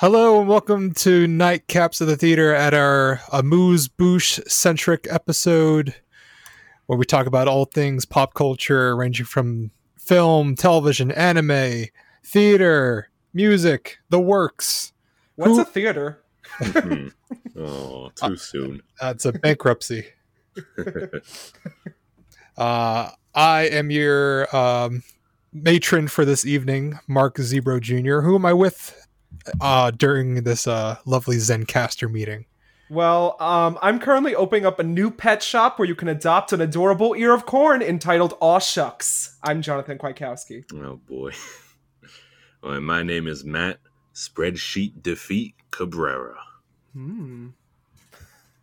Hello and welcome to Nightcaps of the Theater at our Amuse Bouche centric episode where we talk about all things pop culture ranging from film, television, anime, theater, music, the works. What's Who- a theater? Hmm. oh, too soon. That's a bankruptcy. Uh, I am your um, matron for this evening, Mark Zebro Jr. Who am I with uh, during this uh, lovely Zencastr meeting? Well, um, I'm currently opening up a new pet shop where you can adopt an adorable ear of corn entitled Aw Shucks. I'm Jonathan Kwiatkowski. oh boy. Well, and my name is Matt Spreadsheet Defeat Cabrera. Hmm.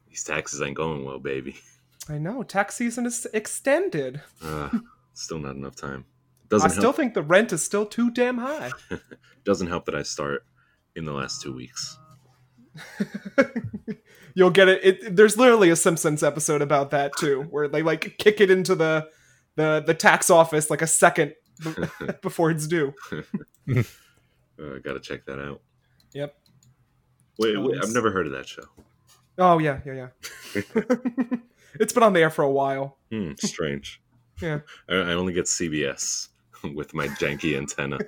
These taxes ain't going well, baby. I know, tax season is extended. Uh, still not enough time. I Doesn't still help. think the rent is still too damn high. Doesn't help that I start in the last two weeks. You'll get it. it. There's literally a Simpsons episode about that too, where they like kick it into the the the tax office like a second before it's due. Uh, I gotta check that out. Yep. Wait, wait, I've never heard of that show. Oh yeah, yeah, yeah. it's been on the air for a while. Hmm, strange. Yeah. I, I only get CBS with my janky antenna.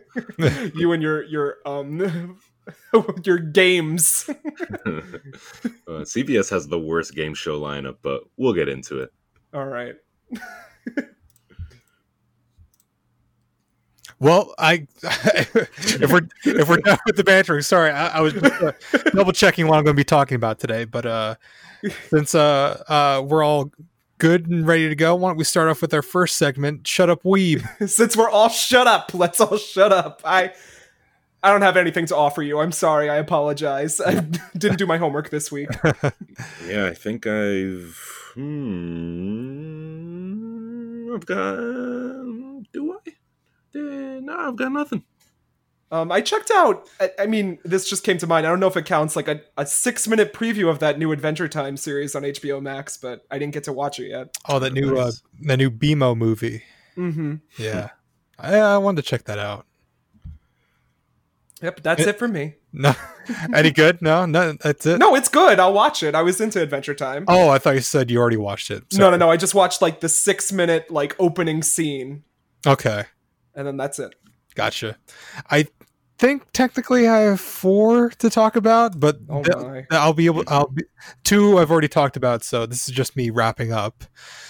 you and your your um your games. uh, CBS has the worst game show lineup, but we'll get into it. All right. Well, I if we're if we're done with the bantering, sorry, I, I was just, uh, double checking what I'm going to be talking about today. But uh, since uh, uh, we're all good and ready to go, why don't we start off with our first segment? Shut up, weeb. Since we're all shut up, let's all shut up. I I don't have anything to offer you. I'm sorry. I apologize. I didn't do my homework this week. Yeah, I think I've. Hmm, I've got. Do I? Eh, no, I've got nothing. Um, I checked out. I, I mean, this just came to mind. I don't know if it counts like a, a six minute preview of that new Adventure Time series on HBO Max, but I didn't get to watch it yet. Oh, that new uh, the new BMO movie. Mm-hmm. Yeah, I, I wanted to check that out. Yep, that's it for me. No, any good? No, no, that's it. No, it's good. I'll watch it. I was into Adventure Time. Oh, I thought you said you already watched it. No, no, no. I just watched like the six minute like opening scene, Okay, and then that's it. gotcha. I think technically I have four to talk about, but Oh th- I'll be able. I'll be two. I've already talked about, so this is just me wrapping up.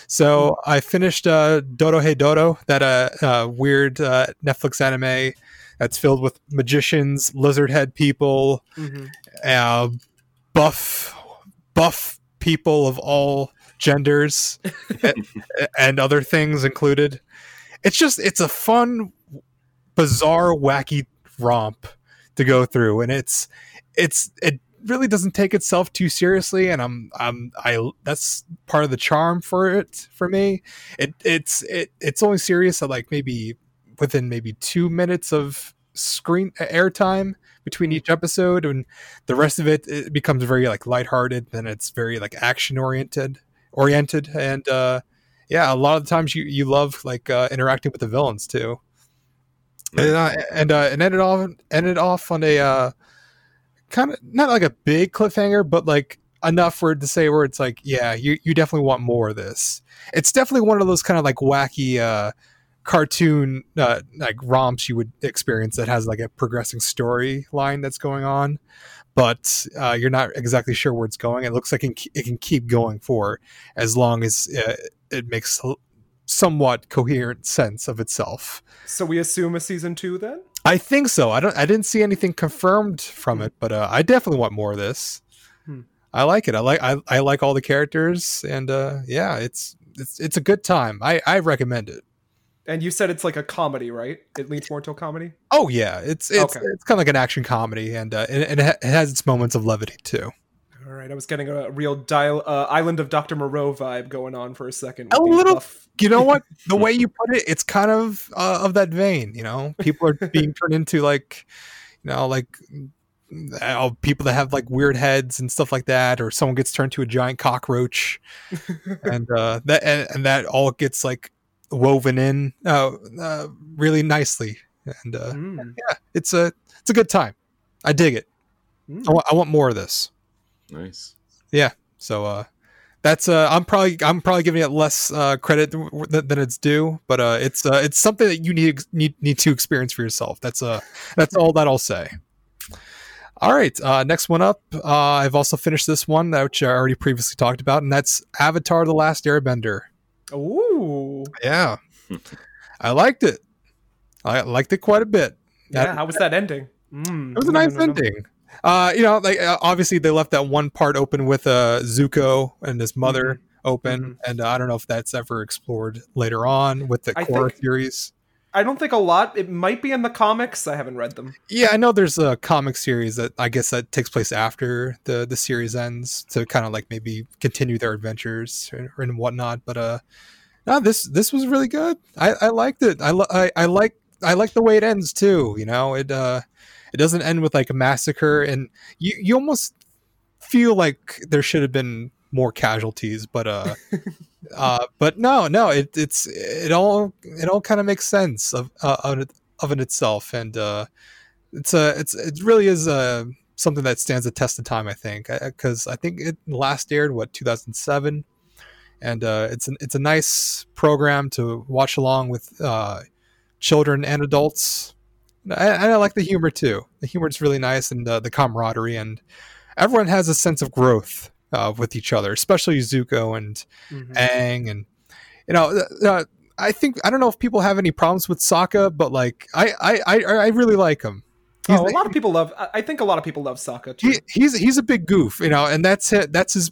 So I finished uh, Dorohedoro, that uh, uh, weird uh, Netflix anime that's filled with magicians, lizard head people, hmm uh, buff buff people of all genders a- and other things included. It's just it's a fun, bizarre, wacky romp to go through, and it's it's it really doesn't take itself too seriously, and I'm I'm I that's part of the charm for it for me. It it's it it's only serious at like maybe within maybe two minutes of screen airtime between each episode and the rest of it it becomes very like lighthearted and it's very like action oriented oriented and uh yeah a lot of the times you you love like uh interacting with the villains too. And uh, and uh and ended off ended off on a uh kind of not like a big cliffhanger but like enough for to say where it's like yeah you you definitely want more of this. It's definitely one of those kind of like wacky uh cartoon uh, like romps you would experience that has like a progressing storyline that's going on but uh, you're not exactly sure where it's going. It looks like it can, it can keep going for as long as uh, it makes somewhat coherent sense of itself. So we assume a season two then. i think so. I don't i didn't see anything confirmed from it but uh, i definitely want more of this. Hmm. i like it. I like I, I like all the characters and uh yeah it's it's it's a good time. I i recommend it And you said it's like a comedy, right? It leans more to a comedy. Oh yeah, it's it's Okay. it's kind of like an action comedy, and uh, and, it ha- it has its moments of levity too. All right, I was getting a real dial, uh, Island of Dr. Moreau vibe going on for a second. A little- buff- You know what? The way you put it, it's kind of uh, of that vein. You know, people are being turned into like, you know, like uh, people that have like weird heads and stuff like that, or someone gets turned to a giant cockroach, and uh, that and, and that all gets like woven in uh, uh, really nicely, and uh, Mm. yeah, it's a it's a good time. I dig it. Mm. I want, I want more of this. Nice. Yeah. So uh, that's uh, I'm probably I'm probably giving it less uh, credit th- th- than it's due, but uh, it's uh, it's something that you need need need to experience for yourself. That's uh that's all that I'll say. All right, uh, next one up. Uh, I've also finished this one, which I already previously talked about, and that's Avatar: The Last Airbender. Ooh. Yeah, I liked it. I liked it quite a bit. Yeah, how was that ending? Mm. It was a No, no, nice no, no. ending. Uh, you know, like uh, obviously they left that one part open with uh Zuko and his mother Mm-hmm. open, and uh, I don't know if that's ever explored later on with the I core think- series. I don't think a lot. It might be in the comics. I haven't read them. Yeah, I know there's a comic series that I guess that takes place after the the series ends to kind of like maybe continue their adventures and, and whatnot. But uh, no, this this was really good. I, I liked it. I, I I like I like the way it ends too. You know, it uh, it doesn't end with like a massacre, and you you almost feel like there should have been more casualties, but uh. uh but no no it it's it all it all kind of makes sense of uh, of, of it itself and uh it's a it's it really is uh something that stands the test of time i think because I, think it last aired what 2007 and uh it's an it's a nice program to watch along with uh children and adults and I, and I like the humor too the humor is really nice and uh, the camaraderie and everyone has a sense of growth uh, with each other especially zuko and Mhm. Aang and you know uh, I think I don't know if people have any problems with Sokka, but like I I I, I really like him. He's, oh, a lot of people love. I I think a lot of people love Sokka too. he, he's he's a big goof, you know, and that's it. That's his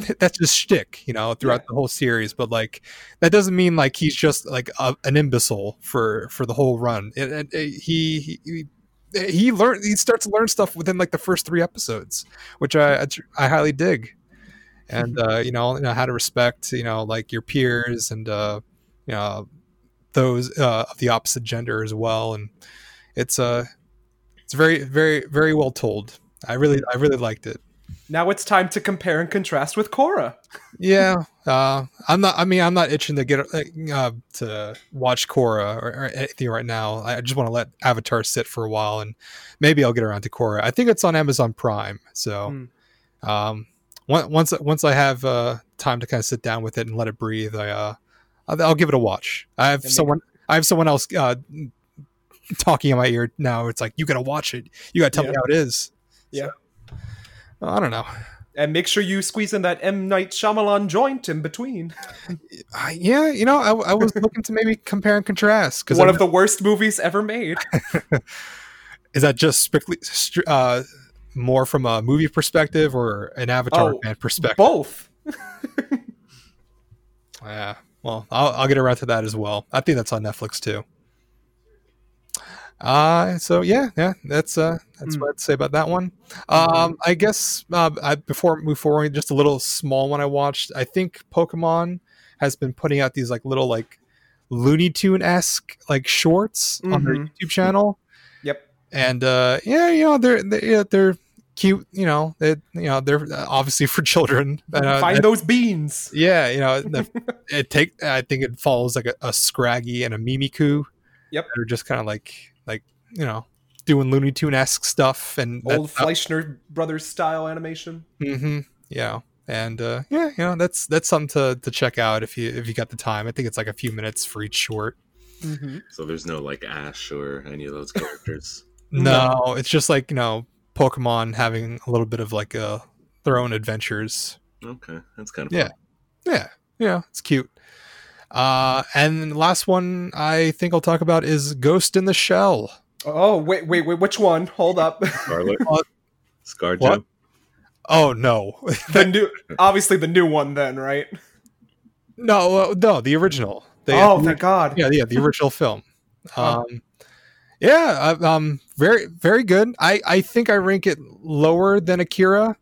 that's just shtick, you know, throughout Yeah. the whole series. But like that doesn't mean like he's just like a, an imbecile for for the whole run. And, and, uh, he. he he learned he starts to learn stuff within like the first three episodes which i i highly dig and uh you know, you know how to respect you know like your peers and uh you know those uh of the opposite gender as well and it's uh it's very very very well told i really i really liked it Now it's time to compare and contrast with Korra. yeah uh i'm not i mean i'm not itching to get uh, to watch Korra or, or anything right now. I just want to let avatar sit for a while and maybe i'll get around to Korra. I think it's on amazon prime so Hmm. um once once i have uh time to kind of sit down with it and let it breathe i uh i'll, give it a watch. I have And someone i have someone else uh talking in my ear now. It's like you gotta watch it. You gotta tell me how it is. Yeah. So, i don't know And make sure you squeeze in that M Night Shyamalan joint in between. I, yeah, you know, I, I was looking to maybe compare and contrast because One of the worst movies ever made. is that just strictly uh, more from a movie perspective or an Avatar Oh, perspective? Both. Yeah, well, I'll, I'll get around to that as well. I think that's on Netflix too. Uh so yeah, yeah, that's uh that's Hmm. what I'd say about that one. Um I guess uh I, before we move forward, just a little small one I watched. I think Pokemon has been putting out these like little like Looney Tune esque like shorts on their Mhm. YouTube channel. Yep. and uh yeah you know they're they're, yeah, they're cute you know they you know they're uh, obviously for children uh, Find those beans. yeah you know the, it take i think it follows like a, a scraggy and a Mimikyu Yep. they're just kind of like like you know doing looney tune-esque stuff and Old that, Fleischer Brothers style animation. hmm yeah. And uh yeah you know that's that's something to to check out if you if you got the time. I think it's like a few minutes for each short. Mm-hmm. So there's no like Ash or any of those characters. no. It's just like you know pokemon having a little bit of like uh their own adventures. Okay, that's kind of Yeah. Yeah, yeah, it's cute. Uh, and last one I think I'll talk about is Ghost in the Shell. Oh wait, wait, wait. Which one? Hold up. Scarlet, What? ScarJo. What? Oh no, the new, obviously the new one. Then right? no, uh, no, the original. The, oh, thank God. yeah, yeah, the original film. Oh. Um, yeah, uh, um, very, very good. I, I think I rank it lower than Akira.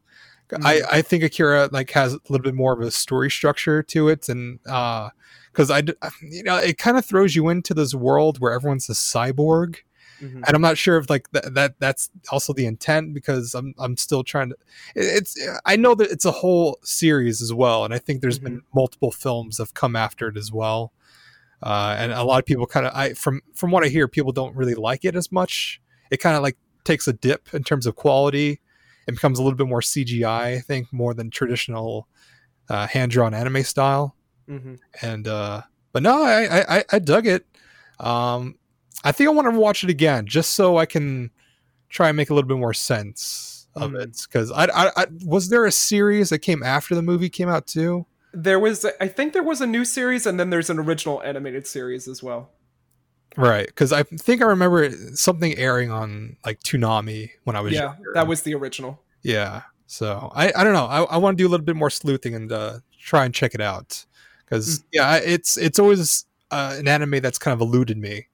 I, I think Akira like has a little bit more of a story structure to it, and uh, because I, d- you know, it kind of throws you into this world where everyone's a cyborg, Mhm. and I'm not sure if like that, that that's also the intent because I'm I'm still trying to. it- It's I know that it's a whole series as well, and I think there's been multiple films that have come after it as well. Uh, and a lot of people kind of I from from what I hear, people don't really like it as much. It kind of like takes a dip in terms of quality it becomes a little bit more CGI, I think, more than traditional uh, hand drawn anime style. Hmm And uh, but no, I I, I- I dug it. Um, I think I want to watch it again just so I can try and make a little bit more sense of Mm. it. Because I, I, I was there a series that came after the movie came out too. There was, I think, there was a new series, and then there's an original animated series as well. Right, because I think I remember something airing on like Toonami when I was yeah, younger. that was the original. yeah. So I, I don't know. I, I want to do a little bit more sleuthing and uh, try and check it out because yeah, it's it's always uh, an anime that's kind of eluded me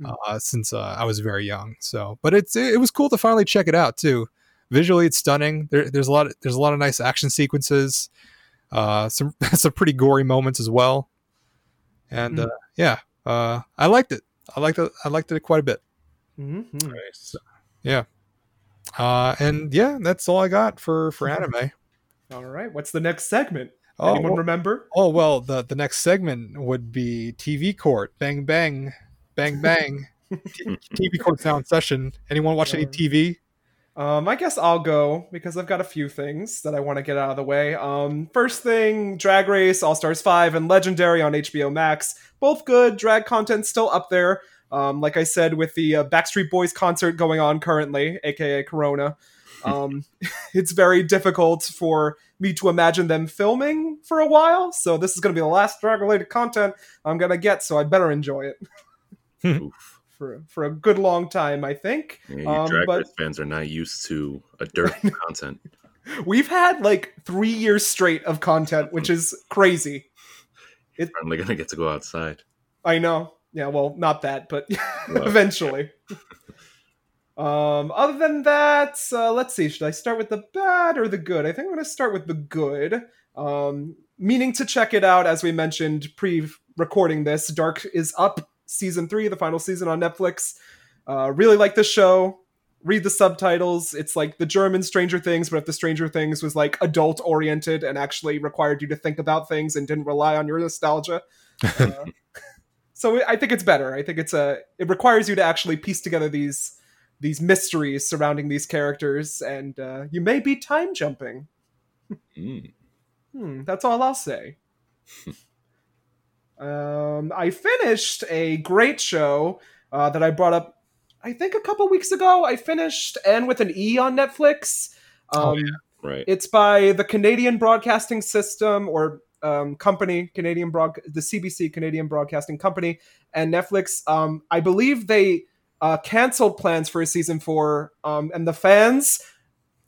Mm. uh, since uh, I was very young. So, but it's it, was cool to finally check it out too. Visually, it's stunning. There, there's a lot of, there's a lot of nice action sequences, uh, some some pretty gory moments as well, and Mm. uh, yeah, uh, I liked it. I liked it. I liked it quite a bit. hmm Nice. Uh, and yeah, that's all I got for for anime. All right, what's the next segment? Oh, Anyone well, remember? oh well, the the next segment would be TV court. Bang bang, bang bang. TV court sound session. Anyone watch any TV? Um, I guess I'll go because I've got a few things that I want to get out of the way. Um, first thing, Drag Race, All Stars 5, and Legendary on HBO Max. Both good. Drag content still up there. Um, like I said, with the uh, Backstreet Boys concert going on currently, aka Corona, um, it's very difficult for me to imagine them filming for a while. So this is going to be the last drag related content I'm going to get, so I better enjoy it for, for a good long time, I think. Yeah, Um, Drag but- fans are not used to a dirt content. We've had like three years straight of content, which is crazy. It's finally gonna get to go outside. I know. Yeah, well, not that, but Well. eventually. Um, other than that, uh, let's see. Should I start with the bad or the good? I think I'm going to start with the good. Um, meaning to check it out, as we mentioned pre-recording this. Dark is up, season three, the final season on Netflix. Uh, really like the show. Read the subtitles. It's like the German Stranger Things, but if the Stranger Things was like adult oriented and actually required you to think about things and didn't rely on your nostalgia. Uh, so I think it's better. I think it's a it requires you to actually piece together these these mysteries surrounding these characters, and uh, you may be time jumping. Mm. Hmm, that's all I'll say. um, I finished a great show uh, that I brought up, I think, a couple weeks ago. I finished Anne with an E on Netflix. Um, Oh, yeah. Right. It's by the Canadian Broadcasting System or um, company, Canadian broad, the CBC Canadian Broadcasting Company, and Netflix. Um, I believe they uh, canceled plans for a season four, um, and the fans.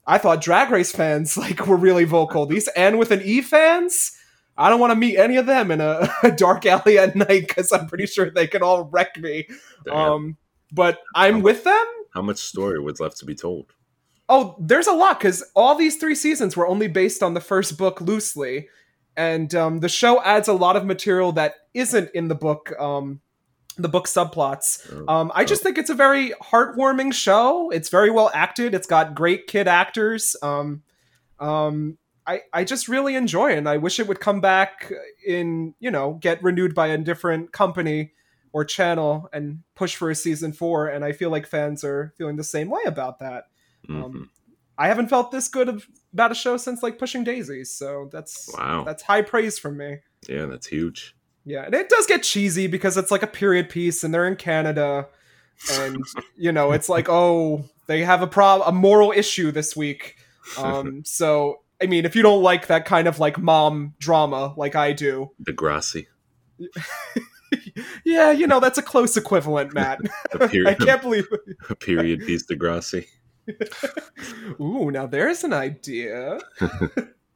I thought Drag Race fans like were really vocal. These Anne with an E fans, I don't want to meet any of them in a, a dark alley at night because I'm pretty sure they can all wreck me. Um, but I'm with them. How much story was left to be told? Oh, there's a lot because all these three seasons were only based on the first book loosely, and um, the show adds a lot of material that isn't in the book. Um, the book subplots. Oh, Um, I just think it's a very heartwarming show. It's very well acted. It's got great kid actors. Um, um, I I just really enjoy it. And I wish it would come back in you know get renewed by a different company or channel and push for a season four. And I feel like fans are feeling the same way about that. Um, I haven't felt this good of, about a show since like Pushing Daisies, so that's Wow. that's high praise from me. yeah, that's huge. Yeah, and it does get cheesy because it's like a period piece, and they're in Canada, and you know it's like oh they have a prob a moral issue this week. Um, so I mean, if you don't like that kind of like mom drama like I do, the Degrassi. yeah, you know that's a close equivalent, Matt. A I period, I can't believe. a period piece Degrassi. Ooh, now there's an idea.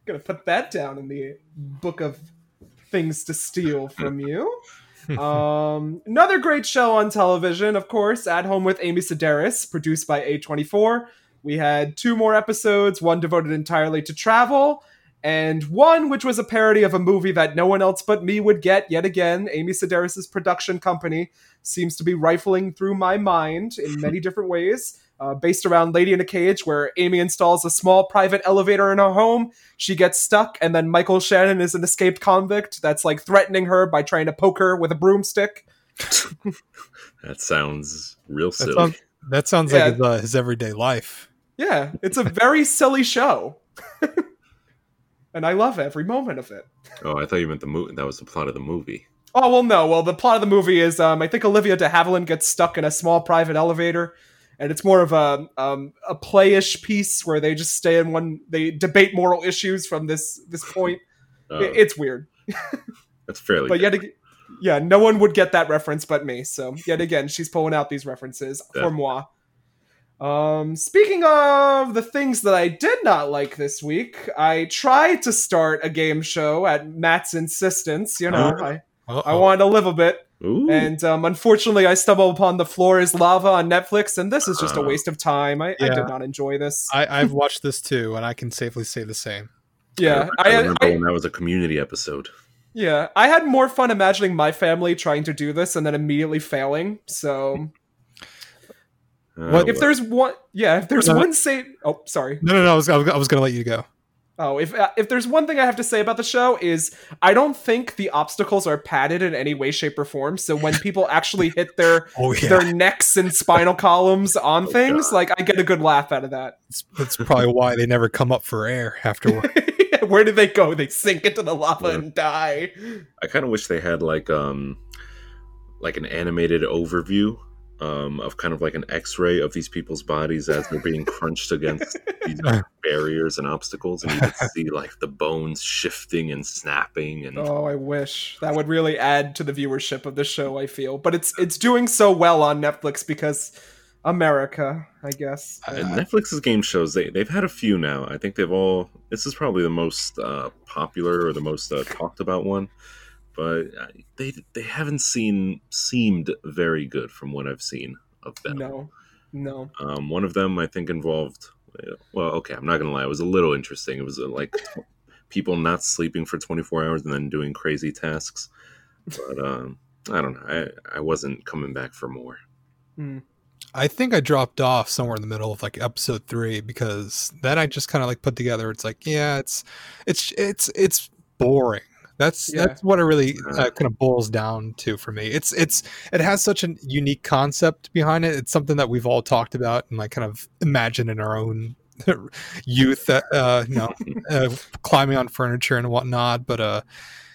Gonna put that down in the book of things to steal from you. um, another great show on television, of course, At Home with Amy Sedaris, produced by A24. We had two more episodes, one devoted entirely to travel, and one which was a parody of a movie that no one else but me would get yet again. Amy Sedaris' production company seems to be rifling through my mind in many different ways. Uh, based around Lady in a Cage, where Amy installs a small private elevator in her home. She gets stuck, and then Michael Shannon is an escaped convict that's like threatening her by trying to poke her with a broomstick. That sounds real That silly. sounds, that sounds Yeah. like his, uh, his everyday life. Yeah, it's a very silly show. and I love every moment of it. Oh, I thought you meant the movie. That was the plot of the movie. Oh well, no. Well, the plot of the movie is um, I think Olivia de Havilland gets stuck in a small private elevator, and it's more of a um, a playish piece where they just stay in one. They debate moral issues from this this point. Uh, It- it's weird, that's fairly. but yet, ag- yeah, no one would get that reference but me. So yet again, she's pulling out these references Yeah. for moi. Um, speaking of the things that I did not like this week, I tried to start a game show at Matt's insistence. You know, Huh? I, I Uh-oh. wanted to live a bit. Ooh. And um, unfortunately, I stumbled upon The Floor is Lava on Netflix, and this is just a Uh, waste of time. I, I did not enjoy this. I, I've watched this too, and I can safely say the same. yeah, I, I, remember I, when that was a community episode. yeah, I had more fun imagining my family trying to do this and then immediately failing. So Uh, What- if there's one, yeah, if there's No. one say, oh, sorry. No, no, no. I was, I was, I was going to let you go. Oh, if uh, if there's one thing I have to say about the show is I don't think the obstacles are padded in any way, shape, or form. So when people actually hit their Oh yeah, their necks and spinal columns on Oh, things, God. like I get a good laugh out of that. that's, that's probably why they never come up for air afterward. Where do they go? They sink into the lava Yeah. and die. I kind of wish they had like um like an animated overview um of kind of like an X-ray of these people's bodies as they're being crunched against these barriers and obstacles, and you could see like the bones shifting and snapping and Oh, I wish that would really add to the viewership of the show. I feel, but it's it's doing so well on Netflix because America, I guess. And Netflix's game shows they they've had a few now. I think they've all. This is probably the most uh, popular or the most uh, talked about one, but they they haven't seen seemed very good from what I've seen of them. no, no. Um, one of them I think involved. Well, okay, I'm not gonna lie. It was a little interesting. It was uh, like people not sleeping for 24 hours and then doing crazy tasks. But um, I don't know. I I wasn't coming back for more. Hmm. I think I dropped off somewhere in the middle of like episode three because then I just kind of like put together. It's like, yeah, it's it's it's it's boring. That's Yeah. that's what it really uh, kind of boils down to for me. It's it's it has such a unique concept behind it. It's something that we've all talked about and like kind of imagined in our own youth. Uh, uh, you know, uh, climbing on furniture and whatnot. But uh,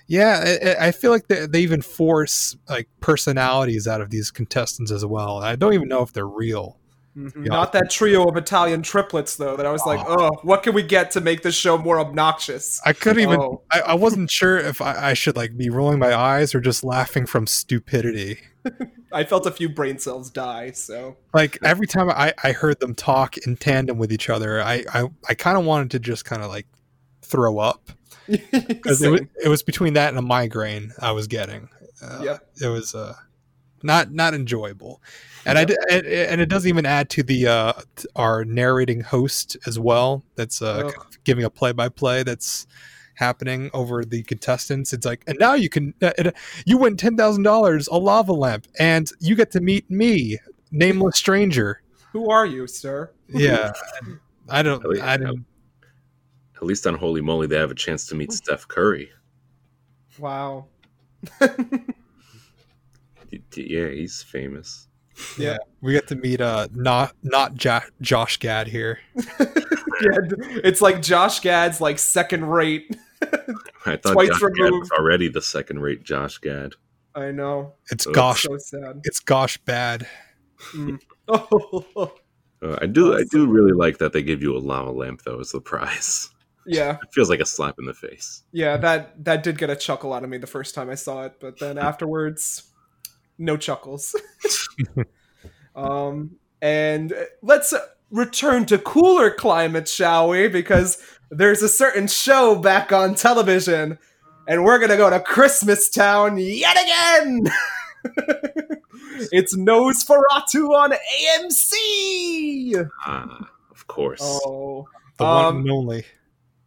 yeah, I- I, I feel like they, they even force like personalities out of these contestants as well. I don't even know if they're real. Mhm. Yeah. Not that trio of Italian triplets though. That I was like, oh, what can we get to make this show more obnoxious? I couldn't even. Oh. I, I wasn't sure if I, I should like be rolling my eyes or just laughing from stupidity. I felt a few brain cells die. So Like every time I, I heard them talk in tandem with each other, I I, I kind of wanted to just kind of like throw up because it was, it was between that and a migraine I was getting. Uh, Yep. It was uh, not not enjoyable, and I did, and, and it doesn't even add to the uh, our narrating host as well. That's uh, Ugh. kind of giving a play by play that's happening over the contestants. It's like, and now you can uh, it, you win ten thousand dollars, a lava lamp, and you get to meet me, nameless stranger. Who are you, sir? Yeah, I don't. At least- I didn't. At least on Holey Moley, they have a chance to meet Steph Curry. Wow. Y- y- Yeah, he's famous. Yeah. We get to meet uh not not ja- Josh Gad here. Yeah, it's like Josh Gad's like second rate. I thought Twice Josh Gad was already the second-rate Josh Gad. I know. It's Oh, gosh. So sad. It's gosh bad. Mm. Oh, Uh, I do, I do really like that they give you a lava lamp though as the prize. yeah, It feels like a slap in the face. yeah. That that did get a chuckle out of me the first time I saw it, but then afterwards, no chuckles. um, and let's return to cooler climates, shall we? Because there's a certain show back on television, and we're gonna go to Christmas Town yet again. it's NOS4A2 on AMC. Ah, of course. Oh, The one Um, and only.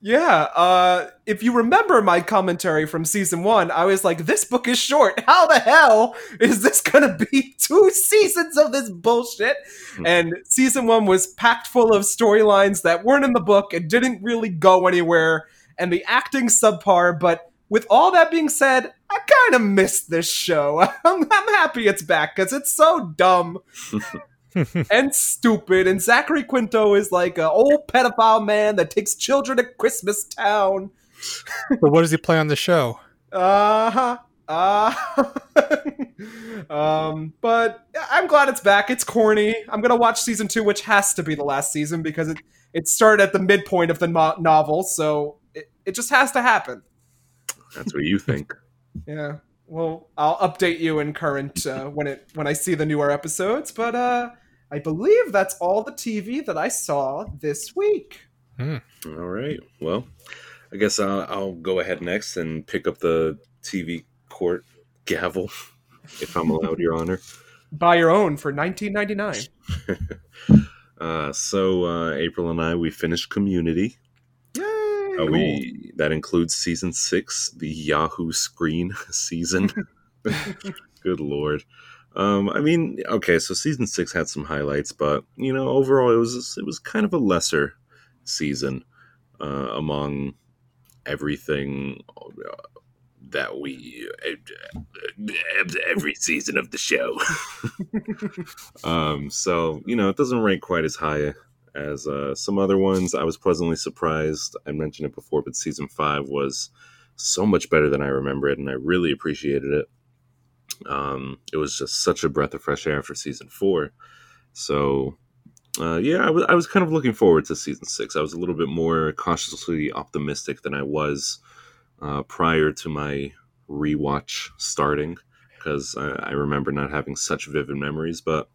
Yeah, uh, if you remember my commentary from season one, I was like, this book is short. How the hell is this gonna be two seasons of this bullshit? Hmm. And season one was packed full of storylines that weren't in the book and didn't really go anywhere, and the acting subpar, but with all that being said, I kind of missed this show. I'm, I'm happy it's back because it's so dumb. And stupid. And Zachary Quinto is like an old pedophile man that takes children to Christmas Town. but what does he play on the show? Uh huh. Uh, um, but I'm glad it's back. It's corny. I'm gonna watch season two, which has to be the last season because it it started at the midpoint of the mo- novel, so it, it just has to happen. That's what you think. Yeah. Well, I'll update you in current uh, when it when I see the newer episodes. But uh, I believe that's all the TV that I saw this week. All right. Well, I guess I'll, I'll go ahead next and pick up the TV court gavel, if I'm allowed, Your Honor. Buy your own for 19.99. Uh, so uh, April and I we finished Community. Yay! Uh, we that includes season six, the Yahoo Screen season. Good lord. Um, I mean, okay, so season six had some highlights, but you know, overall, it was it was kind of a lesser season uh, among everything uh, that we every season of the show. um, so you know, it doesn't rank quite as high as uh, some other ones. I was pleasantly surprised. I mentioned it before, but season five was so much better than I remember it, and I really appreciated it. Um, it was just such a breath of fresh air after season four. So, uh, yeah, I was I was kind of looking forward to season six. I was a little bit more cautiously optimistic than I was uh, prior to my rewatch starting because I, I remember not having such vivid memories. But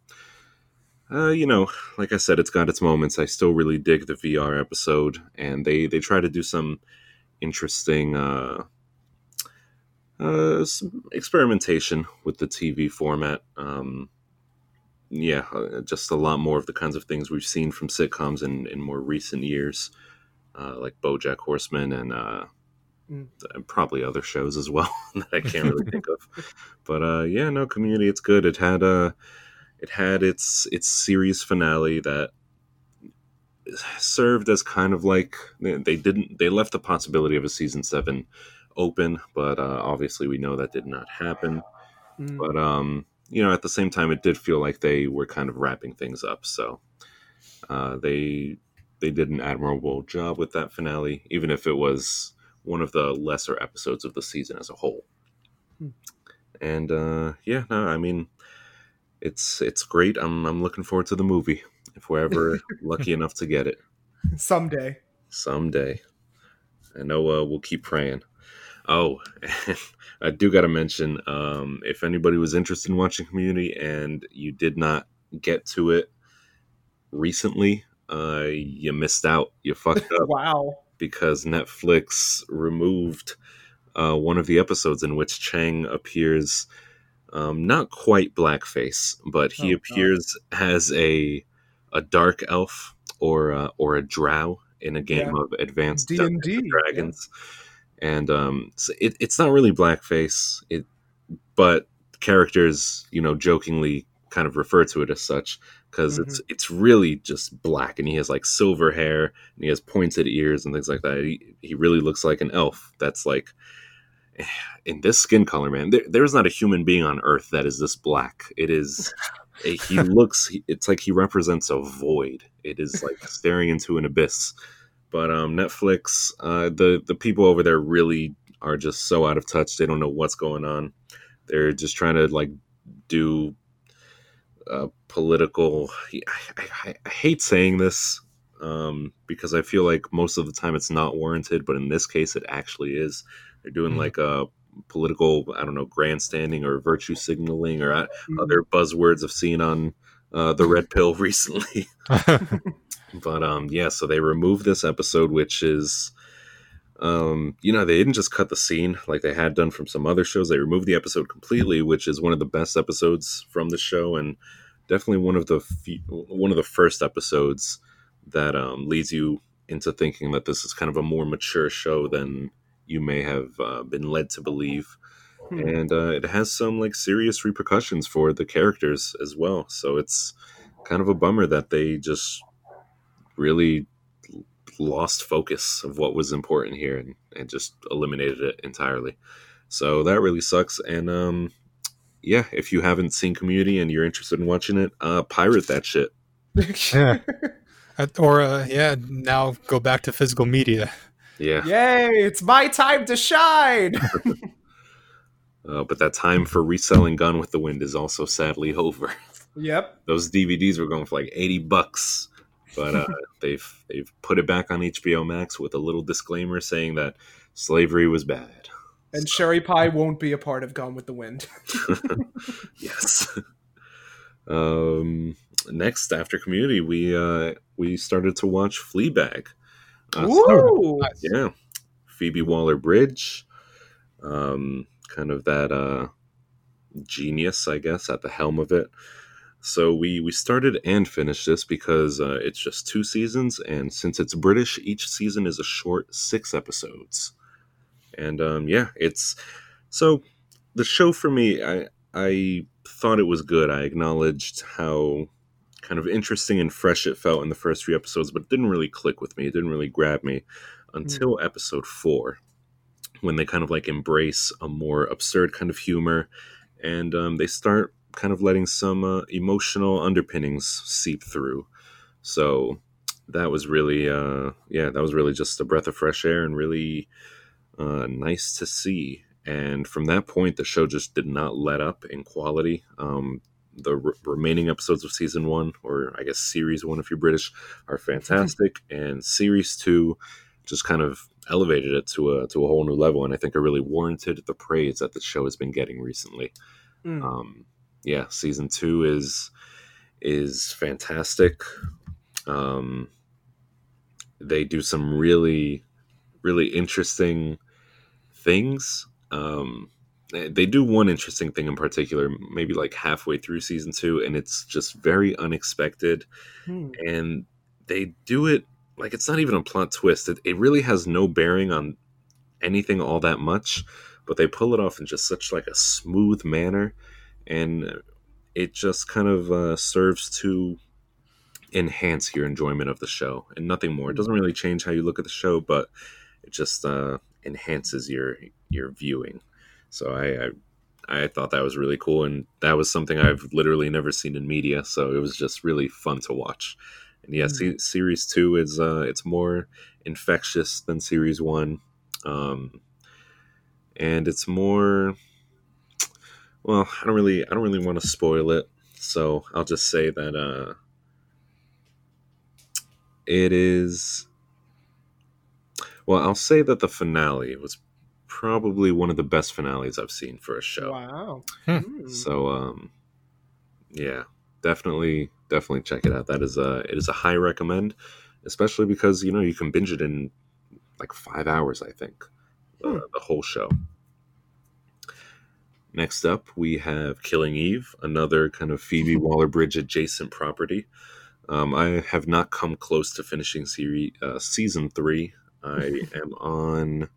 uh, you know, like I said, it's got its moments. I still really dig the VR episode, and they they try to do some interesting uh, some experimentation with the TV format. Um, yeah, uh, just a lot more of the kinds of things we've seen from sitcoms in, in more recent years, uh, like BoJack Horseman and, uh, Mm. and probably other shows as well that I can't really think of. But uh, yeah, no, Community, it's good. It had uh, it had its its series finale that served as kind of like they didn't they left the possibility of a season seven open, but uh, obviously we know that did not happen. Mm. But um, you know, at the same time, it did feel like they were kind of wrapping things up. So uh, they they did an admirable job with that finale, even if it was one of the lesser episodes of the season as a whole. Hmm. And uh, yeah, no, I mean, it's it's great. I'm I'm looking forward to the movie if we're ever lucky enough to get it Someday. someday. I know uh, we'll keep praying. Oh, I do got to mention um, if anybody was interested in watching Community and you did not get to it recently, uh, you missed out. You fucked up Wow. because Netflix removed uh, one of the episodes in which Chang appears um, not quite blackface, but he Oh, God. appears as a a dark elf or uh, or a drow in a game of Advanced D&D, Dungeons and Dragons, and um, so it, it's not really blackface. It but characters, you know, jokingly kind of refer to it as such because it's it's really just black, and he has like silver hair and he has pointed ears and things like that. He, he really looks like an elf. That's like in this skin color, man. There, there's not a human being on Earth that is this black. It is. He looks. It's like he represents a void. It is like staring into an abyss. But um, Netflix, uh, the the people over there really are just so out of touch. They don't know what's going on. They're just trying to like do uh, political. I, I, I hate saying this um, because I feel like most of the time it's not warranted, but in this case, it actually is. They're doing Mhm. like a political, I don't know, grandstanding or virtue signaling or uh, Mm. other buzzwords I've seen on uh, the red pill recently. but um, yeah, so they removed this episode, which is. Um, you know, they didn't just cut the scene like they had done from some other shows. They removed the episode completely, which is one of the best episodes from the show, and definitely one of the fe- one of the first episodes that um, leads you into thinking that this is kind of a more mature show than you may have uh, been led to believe. Hmm. And uh, it has some like serious repercussions for the characters as well. So it's kind of a bummer that they just really lost focus of what was important here and, and just eliminated it entirely. So that really sucks. And um, yeah, if you haven't seen Community and you're interested in watching it, uh, pirate that shit. Yeah. Or uh, yeah, now go back to physical media. Yeah. Yay! It's my time to shine. Uh, but that time for reselling Gone with the Wind is also sadly over. yep. Those DVDs were going for like eighty bucks, but uh, they've they've put it back on HBO Max with a little disclaimer saying that slavery was bad. And Sherry Pie won't be a part of Gone with the Wind. yes. um, next, after Community, we uh, we started to watch Fleabag. Uh, Ooh. yeah, Phoebe Waller Bridge, um, kind of that uh, genius, I guess, at the helm of it. So we we started and finished this because uh, it's just two seasons, and since it's British, each season is a short six episodes. And um, yeah, it's so the show for me. I I thought it was good. I acknowledged how kind of interesting and fresh it felt in the first few episodes, but it didn't really click with me. It didn't really grab me until episode four, when they kind of like embrace a more absurd kind of humor, and um, they start kind of letting some uh, emotional underpinnings seep through. So that was really, uh, yeah, that was really just a breath of fresh air and really uh, nice to see. And from that point, the show just did not let up in quality. Um, the re- remaining episodes of season one, or I guess series one if you're British, are fantastic, and series two just kind of elevated it to a to a whole new level, and I think it really warranted the praise that the show has been getting recently. Mm. Um, yeah, season two is is fantastic. Um, they do some really really interesting things. Um, they do one interesting thing in particular, maybe like halfway through season two, and it's just very unexpected. Hmm. And they do it like it's not even a plot twist. It, it really has no bearing on anything all that much, but they pull it off in just such like a smooth manner, and it just kind of uh, serves to enhance your enjoyment of the show and nothing more. It doesn't really change how you look at the show, but it just uh, enhances your your viewing. So I, I I thought that was really cool, and that was something I've literally never seen in media. So it was just really fun to watch. And yeah, se- series two is uh, it's more infectious than series one, um, and it's more. Well, I don't really I don't really want to spoil it, so I'll just say that uh, it is. Well, I'll say that the finale was probably one of the best finales I've seen for a show. Wow. Hmm. Hmm. So um yeah, definitely definitely check it out. That is a it is a high recommend, especially because you know you can binge it in like 5 hours I think. Uh, Hmm. the whole show. Next up, we have Killing Eve, another kind of Phoebe Waller Bridge adjacent property. Um, I have not come close to finishing series uh, season three. I am on,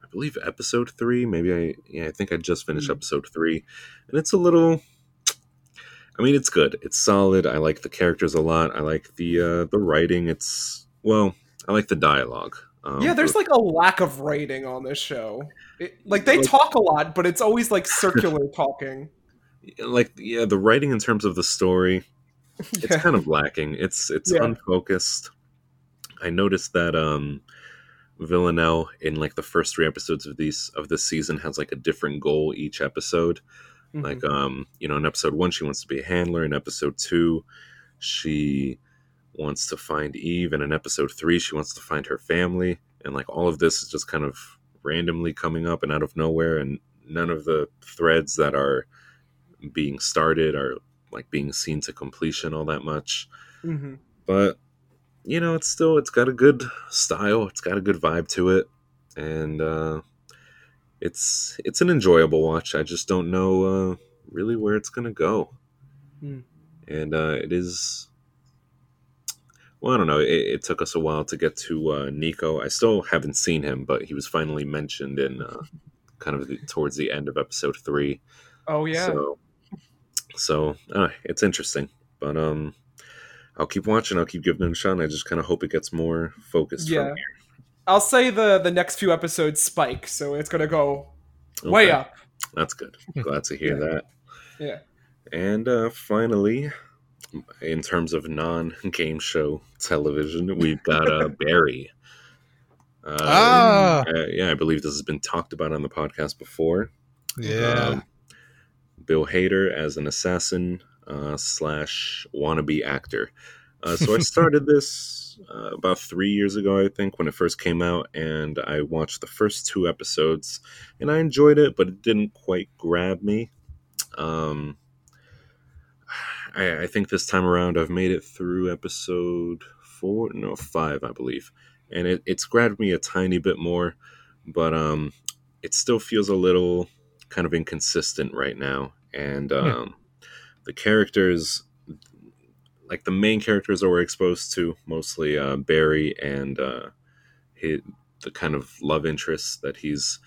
I believe, episode three. Maybe I, yeah, I think I just finished Hmm. episode three, and it's a little. I mean, it's good. It's solid. I like the characters a lot. I like the uh, the writing. It's well, I like the dialogue. Um, yeah, there's but- like a lack of writing on this show. It, like they Like- talk a lot, but it's always like circular talking. like yeah, the writing in terms of the story. it's kind of lacking. It's it's Yeah. unfocused. I noticed that um Villanelle in like the first three episodes of these of this season has like a different goal each episode. Mhm. Like um, you know, in episode one she wants to be a handler, in episode two, she wants to find Eve, and in episode three. She wants to find her family. And like all of this is just kind of randomly coming up and out of nowhere, and none of the threads that are being started are like being seen to completion all that much. Mhm. but you know it's still it's got a good style. It's got a good vibe to it. And uh it's it's an enjoyable watch. I just don't know uh really where it's gonna go. Hmm. and uh it is well i don't know it, it took us a while to get to uh nico i still haven't seen him but he was finally mentioned in uh kind of the, towards the end of episode three Oh yeah. so, so uh, it's interesting, but um, I'll keep watching. I'll keep giving it a shot. And I just kind of hope it gets more focused. Yeah. I'll say the the next few episodes spike, so it's gonna go here. way up. That's good. Glad to hear Yeah. that. Yeah. And uh, finally, in terms of non-game show television, we've got uh, Barry. Uh, Ah. uh, yeah, I believe this has been talked about on the podcast before. Yeah. Um, Bill Hader as an assassin uh, slash wannabe actor. Uh, so I started this uh, about three years ago, I think, when it first came out, and I watched the first two episodes, and I enjoyed it, but it didn't quite grab me. Um, I, I think this time around I've made it through episode four, no five, I believe, and it, it's grabbed me a tiny bit more, but um, it still feels a little kind of inconsistent right now, and um, the characters, like the main characters that we're exposed to, mostly uh, Barry and uh, his, the kind of love interest that he's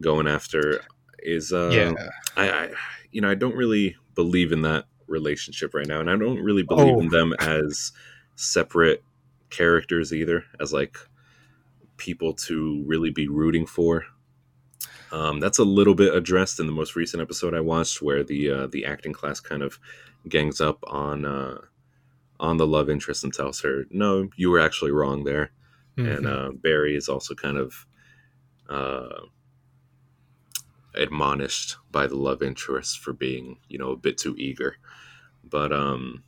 going after, is uh, yeah. I, I you know I don't really believe in that relationship right now, and I don't really believe Oh. in them as separate characters either, as like people to really be rooting for. Um, that's a little bit addressed in the most recent episode I watched, where the uh, the acting class kind of gangs up on uh, on the love interest and tells her, "No, you were actually wrong there." and Mhm. uh, Barry is also kind of uh, admonished by the love interest for being, you know, a bit too eager. But um,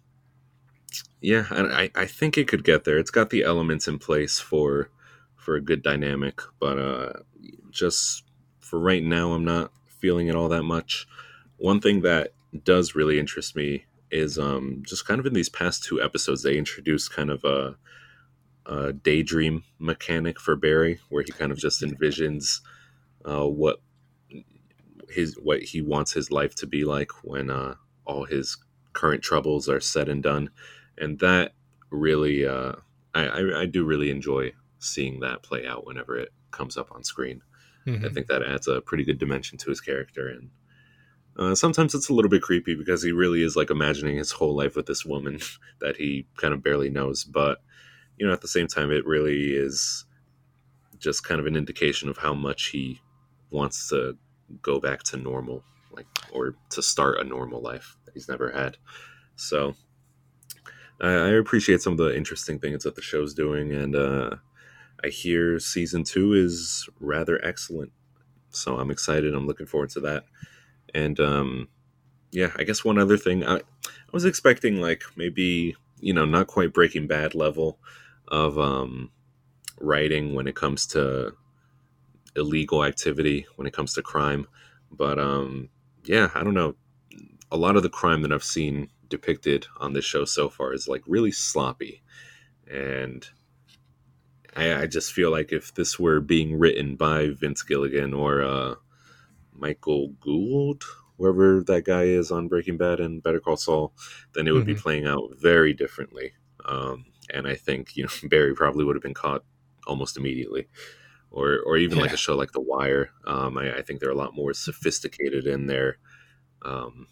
yeah, I, I think it could get there. It's got the elements in place for for a good dynamic, but uh, just for right now, I'm not feeling it all that much. One thing that does really interest me is um, just kind of in these past two episodes, they introduced kind of a uh, daydream mechanic for Barry, where he kind of just envisions uh, what his what he wants his life to be like when uh, all his current troubles are said and done, and that really uh, I, I, I do really enjoy seeing that play out whenever it comes up on screen. I Mhm. think that adds a pretty good dimension to his character, and uh, sometimes it's a little bit creepy because he really is like imagining his whole life with this woman that he kind of barely knows. But you know, at the same time, it really is just kind of an indication of how much he wants to go back to normal, like or to start a normal life he's never had. So I, I appreciate some of the interesting things that the show's doing, and uh, I hear season two is rather excellent. So I'm excited. I'm looking forward to that. And um, yeah, I guess one other thing I, I was expecting, like maybe you know, not quite Breaking Bad level of um, writing when it comes to illegal activity, when it comes to crime. But um, yeah, I don't know. A lot of the crime that I've seen depicted on this show so far is like really sloppy, and I, I just feel like if this were being written by Vince Gilligan or uh, Michael Gould, whoever that guy is on Breaking Bad and Better Call Saul, then it would be Mhm. playing out very differently. Um, and I think you know Barry probably would have been caught almost immediately, or or even like a show like The Wire. Um, I, I think they're a lot more sophisticated in their um,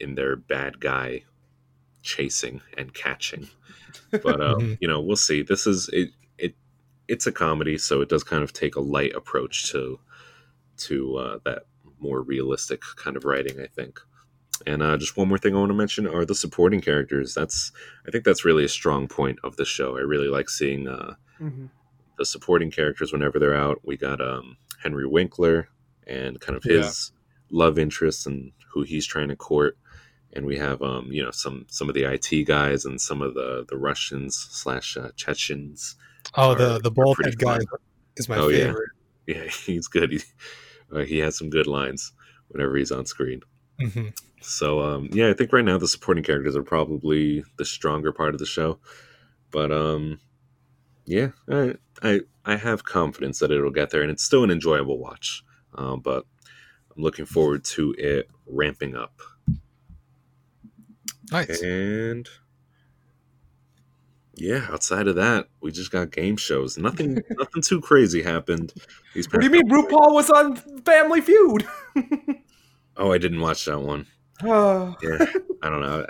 in their bad guy chasing and catching. But um, you know, we'll see. This is it. It it's a comedy, so it does kind of take a light approach to to uh, that more realistic kind of writing. I think. And uh, just one more thing I want to mention are the supporting characters. That's I think that's really a strong point of the show. I really like seeing uh, Mhm. the supporting characters whenever they're out. We got um, Henry Winkler and kind of his love interests and who he's trying to court, and we have um, you know some some of the IT guys and some of the the Russians slash uh, Chechens. Oh, are- the the bald head guy is my Oh, yeah. favorite. Yeah, he's good. He, uh, he has some good lines whenever he's on screen. hmm So um, yeah, I think right now the supporting characters are probably the stronger part of the show. But um, yeah, I, I I have confidence that it'll get there, and it's still an enjoyable watch. Um, but I'm looking forward to it ramping up. Nice. And yeah, outside of that, we just got game shows. Nothing nothing too crazy happened. These What do you mean. RuPaul was on Family Feud? Oh, I didn't watch that one. Oh, yeah i don't know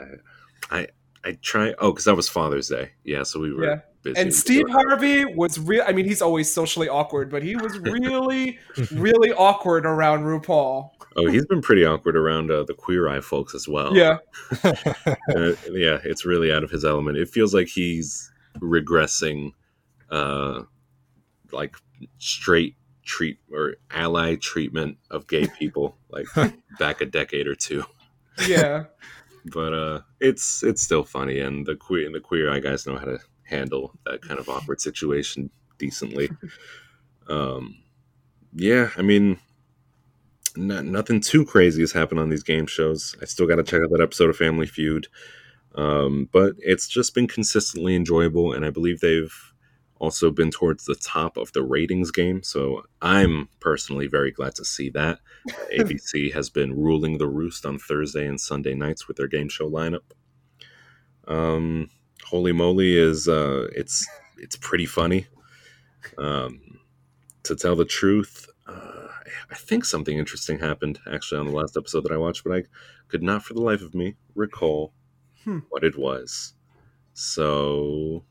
i i, I try oh because that was father's day yeah so we were Yeah. busy and Steve Harvey was real. I mean, he's always socially awkward, but he was really, really awkward around RuPaul. Oh, he's been pretty awkward around uh, the queer eye folks as well. Yeah. Uh, yeah, it's really out of his element. It feels like he's regressing, uh, like straight treat or ally treatment of gay people, like back a decade or two. Yeah. But uh, it's it's still funny, and the queer and the queer eye guys know how to handle that kind of awkward situation decently. Um, yeah, I mean, not, nothing too crazy has happened on these game shows. I still got to check out that episode of Family Feud. Um, but it's just been consistently enjoyable, and I believe they've also been towards the top of the ratings game. So I'm personally very glad to see that. ABC has been ruling the roost on Thursday and Sunday nights with their game show lineup. Um, Holey Moley is uh, it's it's pretty funny. Um, to tell the truth, I think something interesting happened actually on the last episode that I watched, but I could not for the life of me recall Hmm. what it was. So,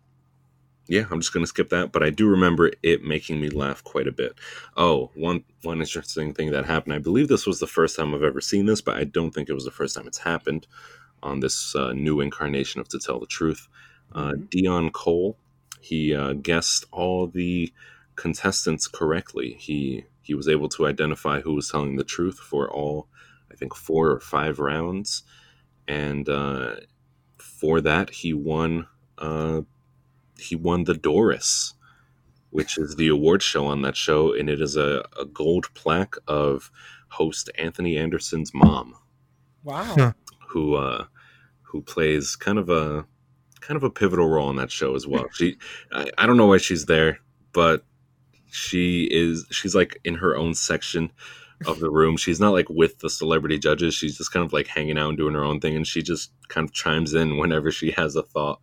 yeah, I'm just going to skip that, but I do remember it making me laugh quite a bit. Oh, one one interesting thing that happened. I believe this was the first time I've ever seen this, but I don't think it was the first time it's happened on this uh, new incarnation of To Tell the Truth. Uh, Mhm. Deon Cole, he uh, guessed all the contestants correctly. He he was able to identify who was telling the truth for all, I think, four or five rounds, and uh, for that he won. Uh, he won the Doris, which is the award show on that show, and it is a, a gold plaque of host Anthony Anderson's mom, Wow. who uh, who plays kind of a kind of a pivotal role in that show as well. She, I, I don't know why she's there, but she is she's like in her own section of the room. She's not like with the celebrity judges. She's just kind of like hanging out and doing her own thing, and she just kind of chimes in whenever she has a thought.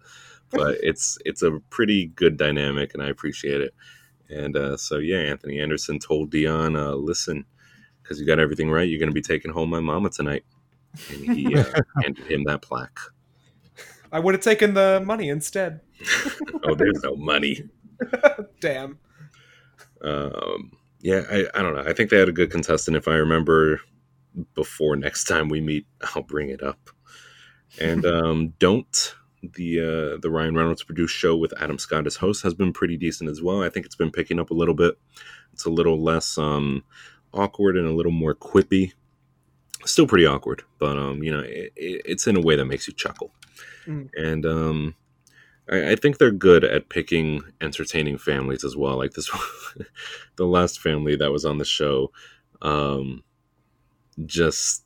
But it's it's a pretty good dynamic, and I appreciate it. And uh, so yeah, Anthony Anderson told Deon, uh, "Listen, because you got everything right, you're going to be taking home my mama tonight." And he uh, handed him that plaque. I would have taken the money instead. Oh, there's no money. Damn. Um, yeah, I, I don't know. I think they had a good contestant. If I remember before next time we meet, I'll bring it up. And um, don't the uh, the Ryan Reynolds produced show with Adam Scott as host has been pretty decent as well. I think it's been picking up a little bit. It's a little less um, awkward and a little more quippy. Still pretty awkward, but um, you know, it, it, it's in a way that makes you chuckle. Mm. And um, I, I think they're good at picking entertaining families as well. Like this, the last family that was on the show, um, just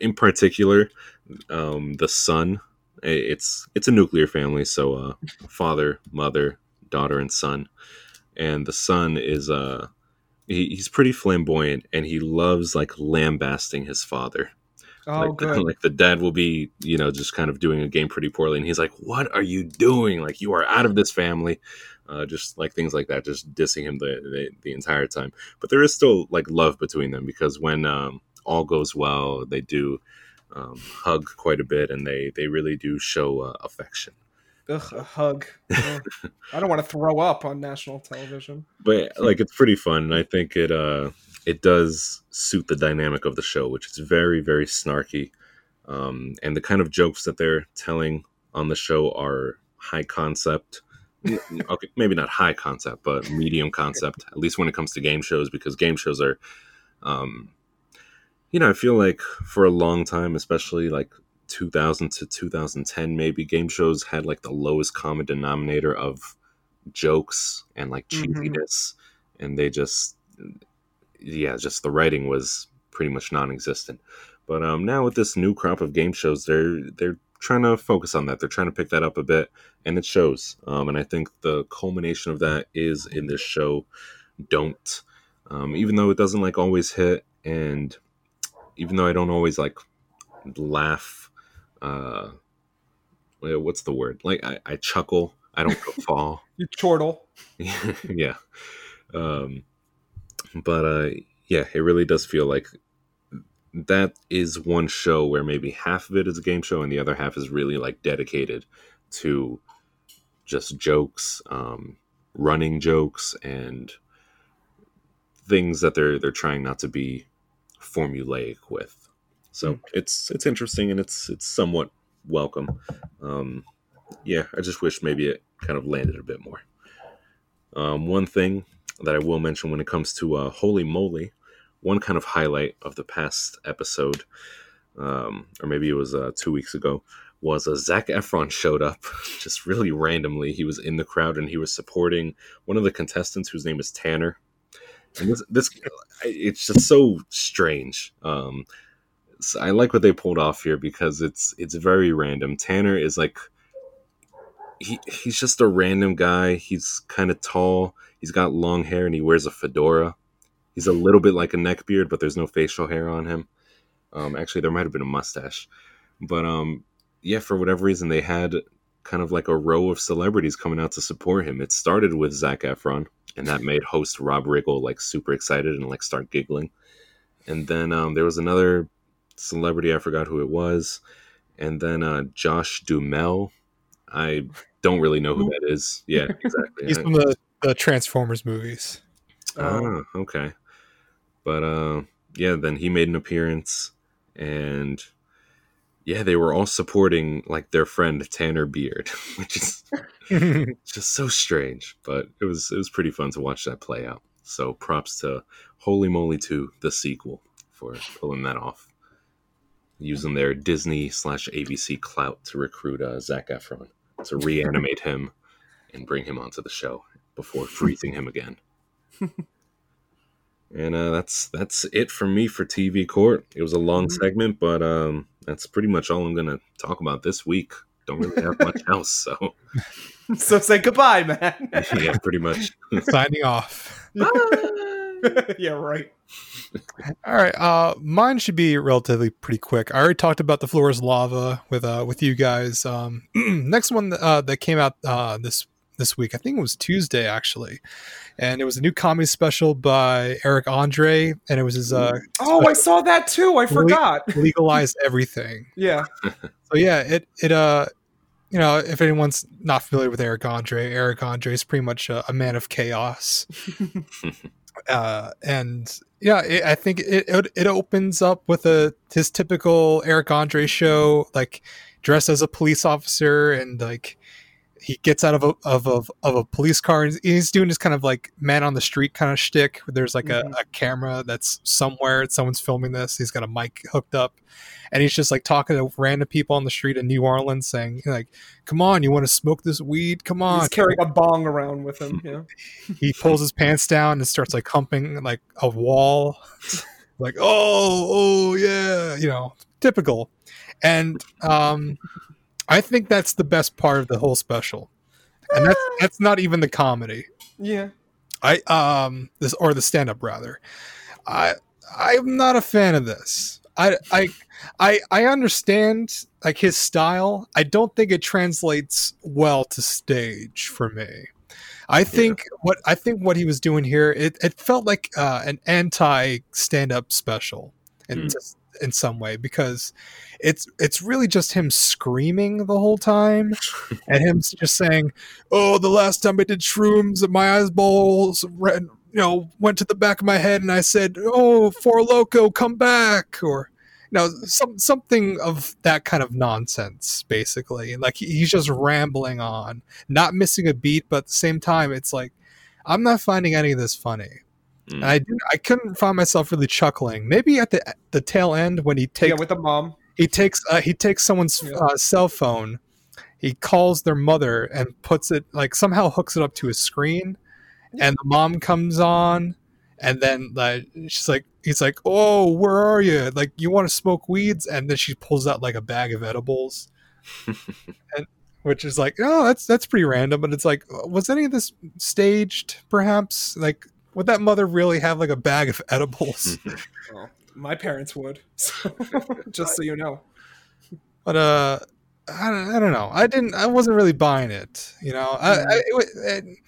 in, particular, um, the son. It's it's a nuclear family, so uh, father, mother, daughter, and son. And the son is uh, he, he's pretty flamboyant, and he loves like lambasting his father Oh, like, good. like the dad will be you know just kind of doing a game pretty poorly and he's like what are you doing like you are out of this family uh, just like things like that just dissing him the, the the entire time but there is still like love between them because when um, all goes well they do um, hug quite a bit and they they really do show uh, affection Ugh, a hug. Ugh. I don't want to throw up on national television. but like it's pretty fun and i think it uh it does suit the dynamic of the show which is very very snarky. Um and the kind of jokes that they're telling on the show are high concept. Okay maybe not high concept but medium concept at least when it comes to game shows because game shows are um you know i feel like for a long time especially like 2000 to 2010 maybe game shows had like the lowest common denominator of jokes and like Mhm. cheesiness. And they just yeah just the writing was pretty much non-existent. But um now with this new crop of game shows they're they're trying to focus on that. They're trying to pick that up a bit and it shows. Um and i think the culmination of that is in this show don't. Um even though it doesn't like always hit and even though i don't always like laugh uh what's the word? Like i, I chuckle. I don't fall. You chortle. yeah. Um but uh yeah it really does feel like that is one show where maybe half of it is a game show and the other half is really like dedicated to just jokes um running jokes and things that they're they're trying not to be formulaic with. So it's it's interesting and it's it's somewhat welcome. Um, yeah, I just wish maybe it kind of landed a bit more. Um, one thing that I will mention when it comes to uh, Holey Moley, one kind of highlight of the past episode, um, or maybe it was uh, two weeks ago, was uh, Zac Efron showed up just really randomly. He was in the crowd and he was supporting one of the contestants whose name is Tanner. And this, this it's just so strange. Um, so I like what they pulled off here because it's it's very random. Tanner is like he he's just a random guy. He's kind of tall. He's got long hair and he wears a fedora. He's a little bit like a neck beard, but there's no facial hair on him. Um, actually, there might have been a mustache, but um, yeah, for whatever reason, they had kind of like a row of celebrities coming out to support him. It started with Zac Efron, and that made host Rob Riggle like super excited and like start giggling. And then um, there was another celebrity, I forgot who it was, and then uh, Josh Duhamel. I don't really know who that is. Yeah, exactly. He's from the, the Transformers movies. Oh, okay. But uh, yeah, then he made an appearance, and yeah, they were all supporting like their friend Tanner Beard, which is just so strange. But it was it was pretty fun to watch that play out. So props to Holey Moley 2, the sequel, for pulling that off. Using their Disney slash ABC clout to recruit uh, Zac Efron to reanimate him and bring him onto the show before freezing him again. and uh, that's that's it for me for TV Court. It was a long Mhm. segment, but um, that's pretty much all I'm gonna talk about this week. Don't really have much else, so so say goodbye, man. yeah, pretty much. Signing off. yeah, right. All right. Uh, mine should be relatively pretty quick. I already talked about the floor is lava with uh with you guys. Um, next one uh, that came out uh this this week, I think it was Tuesday actually, and it was a new comedy special by Eric Andre, and it was his uh Oh, I saw that too. I forgot. legalize everything. Yeah. So yeah, it it uh you know if anyone's not familiar with Eric Andre, Eric Andre is pretty much a, a man of chaos. uh, and yeah, it, I think it, it it opens up with a his typical Eric Andre show, like dressed as a police officer, and like he gets out of a of a, of a police car, and he's doing this kind of like man on the street kind of shtick. There's like a, a camera that's somewhere, someone's filming this. He's got a mic hooked up, and he's just like talking to random people on the street in New Orleans, saying like, "Come on, you want to smoke this weed? Come on!" He's carrying a bong around with him. Yeah. he pulls his pants down and starts like humping like a wall like oh oh yeah you know typical and um i think that's the best part of the whole special. And that's that's not even the comedy. Yeah. i um this or the stand-up rather. I i'm not a fan of this. I i i i understand like his style. I don't think it translates well to stage for me. I think what I think what he was doing here, it, it felt like uh, an anti stand up special. And Hmm. just- in some way because it's it's really just him screaming the whole time and him just saying, "Oh, the last time I did shrooms, my eyeballs ran, you know went to the back of my head, and I said, "Oh, Four Loko, come back," or you know some something of that kind of nonsense, basically. Like he's just rambling on not missing a beat, but at the same time, it's like I'm not finding any of this funny. Mm. And I didn't, I couldn't find myself really chuckling. Maybe at the the tail end when he takes yeah, with the mom. he takes uh, he takes someone's Yeah. uh, cell phone, he calls their mother and puts it like somehow hooks it up to his screen, and the mom comes on, and then like she's like he's like oh where are you like you want to smoke weeds and then she pulls out like a bag of edibles and which is like oh that's that's pretty random but it's like was any of this staged perhaps like would that mother really have like a bag of edibles Well, my parents would. So, just so you know. but uh I don't, I don't know i didn't i wasn't really buying it you know I, I, it, it,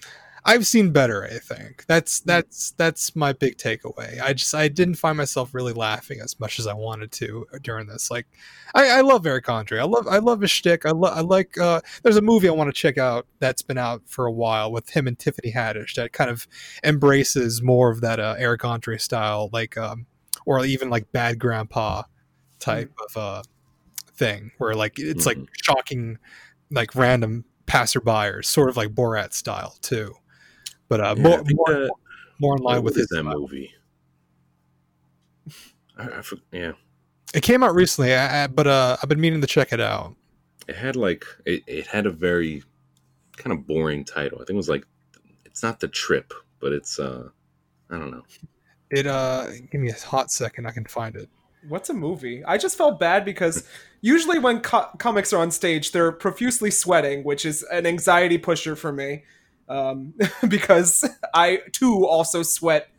i've seen better i think. That's that's that's my big takeaway. I just i didn't find myself really laughing as much as i wanted to during this. Like i, I love eric andre i love i love his shtick. i love i like uh there's a movie i want to check out that's been out for a while with him and tiffany haddish that kind of embraces more of that uh, eric andre style like um or even like bad grandpa type of uh thing where like it's like Mhm. shocking like random passerbyers sort of like borat style too but uh Yeah, more, more, that- more in line with his that movie. I, I, for- yeah, it came out recently I, I, but uh i've been meaning to check it out it had like it, it had a very kind of boring title. I think it was like it's not the trip, but it's uh I don't know. it uh give me a hot second i can find it What's a movie? I just felt bad because usually when co- comics are on stage, they're profusely sweating, which is an anxiety pusher for me. Um, because I too also sweat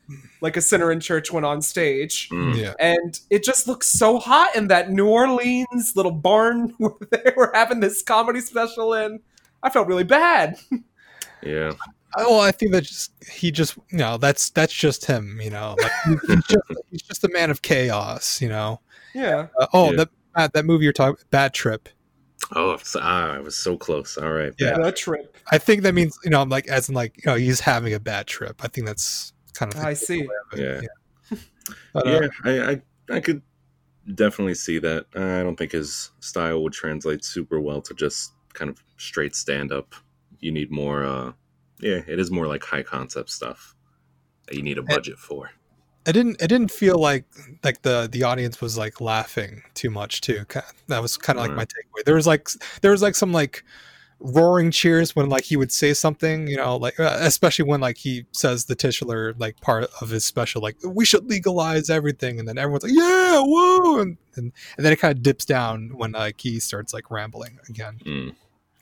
like a sinner in church when on stage. Mm. yeah And it just looks so hot in that New Orleans little barn where they were having this comedy special in. I felt really bad. Yeah. Oh, I think that just he just you know that's that's just him. You know, like he's just he's just a man of chaos. You know. Yeah. Uh, oh, Yeah. that uh, that movie you're talking, Bad Trip. Oh, so- ah, I was so close. All right. Yeah. The trip. I think that means you know, I'm like as in like you know, he's having a bad trip. I think that's kind of. I see. takeaway of it, Yeah. Uh, yeah, I, I I could definitely see that. I don't think his style would translate super well to just kind of straight stand up. You need more. uh Yeah, it is more like high concept stuff that you need a budget for. It didn't it didn't feel like like the the audience was like laughing too much too that was kind of like Right. my takeaway. There was like there was like some like roaring cheers when like he would say something you know like uh, especially when like he says the titular like part of his special like we should legalize everything and then everyone's like yeah whoa and and, and then it kind of dips down when like he starts like rambling again. Mm.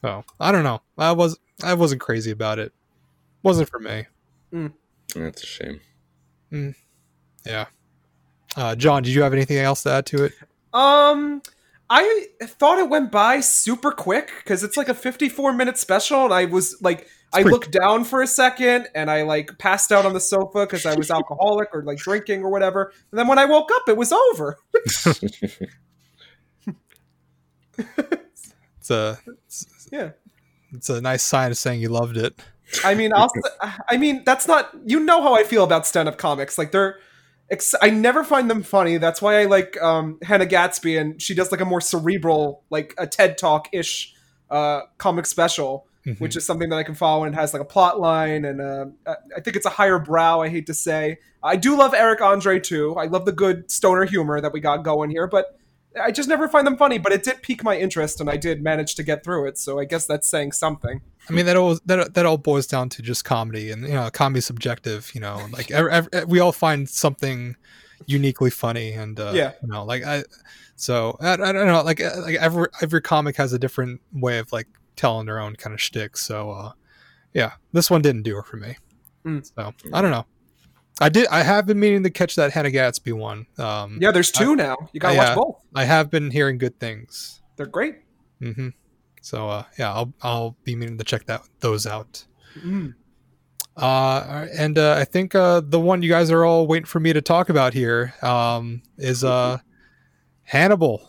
so i don't know. I was i wasn't crazy about it. Wasn't for me. That's a shame. Yeah uh john did you have anything else to add to it Um, I thought it went by super quick because it's like a 54 minute special, and I was like, I pretty- looked down for a second and I like passed out on the sofa because I was alcoholic or like drinking or whatever. And then when I woke up, it was over. it's a it's, Yeah. it's a nice sign of saying you loved it I mean, I'll, I mean, that's not. You know how I feel about stand-up comics. Like they're, I never find them funny. That's why I like um, Hannah Gadsby, and she does like a more cerebral, like a TED Talk ish uh, comic special, Mhm. which is something that I can follow and has like a plot line, and uh, I think it's a higher brow. I hate to say, I do love Eric Andre too. I love the good stoner humor that we got going here, but. I just never find them funny, but it did pique my interest, and I did manage to get through it. So I guess that's saying something. I mean that all that that all boils down to just comedy, and you know, comedy's subjective. You know, like ev ev we all find something uniquely funny, and uh, Yeah. you know, like I, so I, I don't know, like uh, like every every comic has a different way of like telling their own kind of shtick. So uh, yeah, this one didn't do it for me. Mm. So I don't know. I did. I have been meaning to catch that Hannah Gadsby one. Um, Yeah, there's two now. You gotta yeah. watch both. I have been hearing good things. They're great. Mm-hmm. So uh, yeah, I'll I'll be meaning to check that those out. Mm. Uh, and uh, I think uh, the one you guys are all waiting for me to talk about here um, is uh, Hannibal.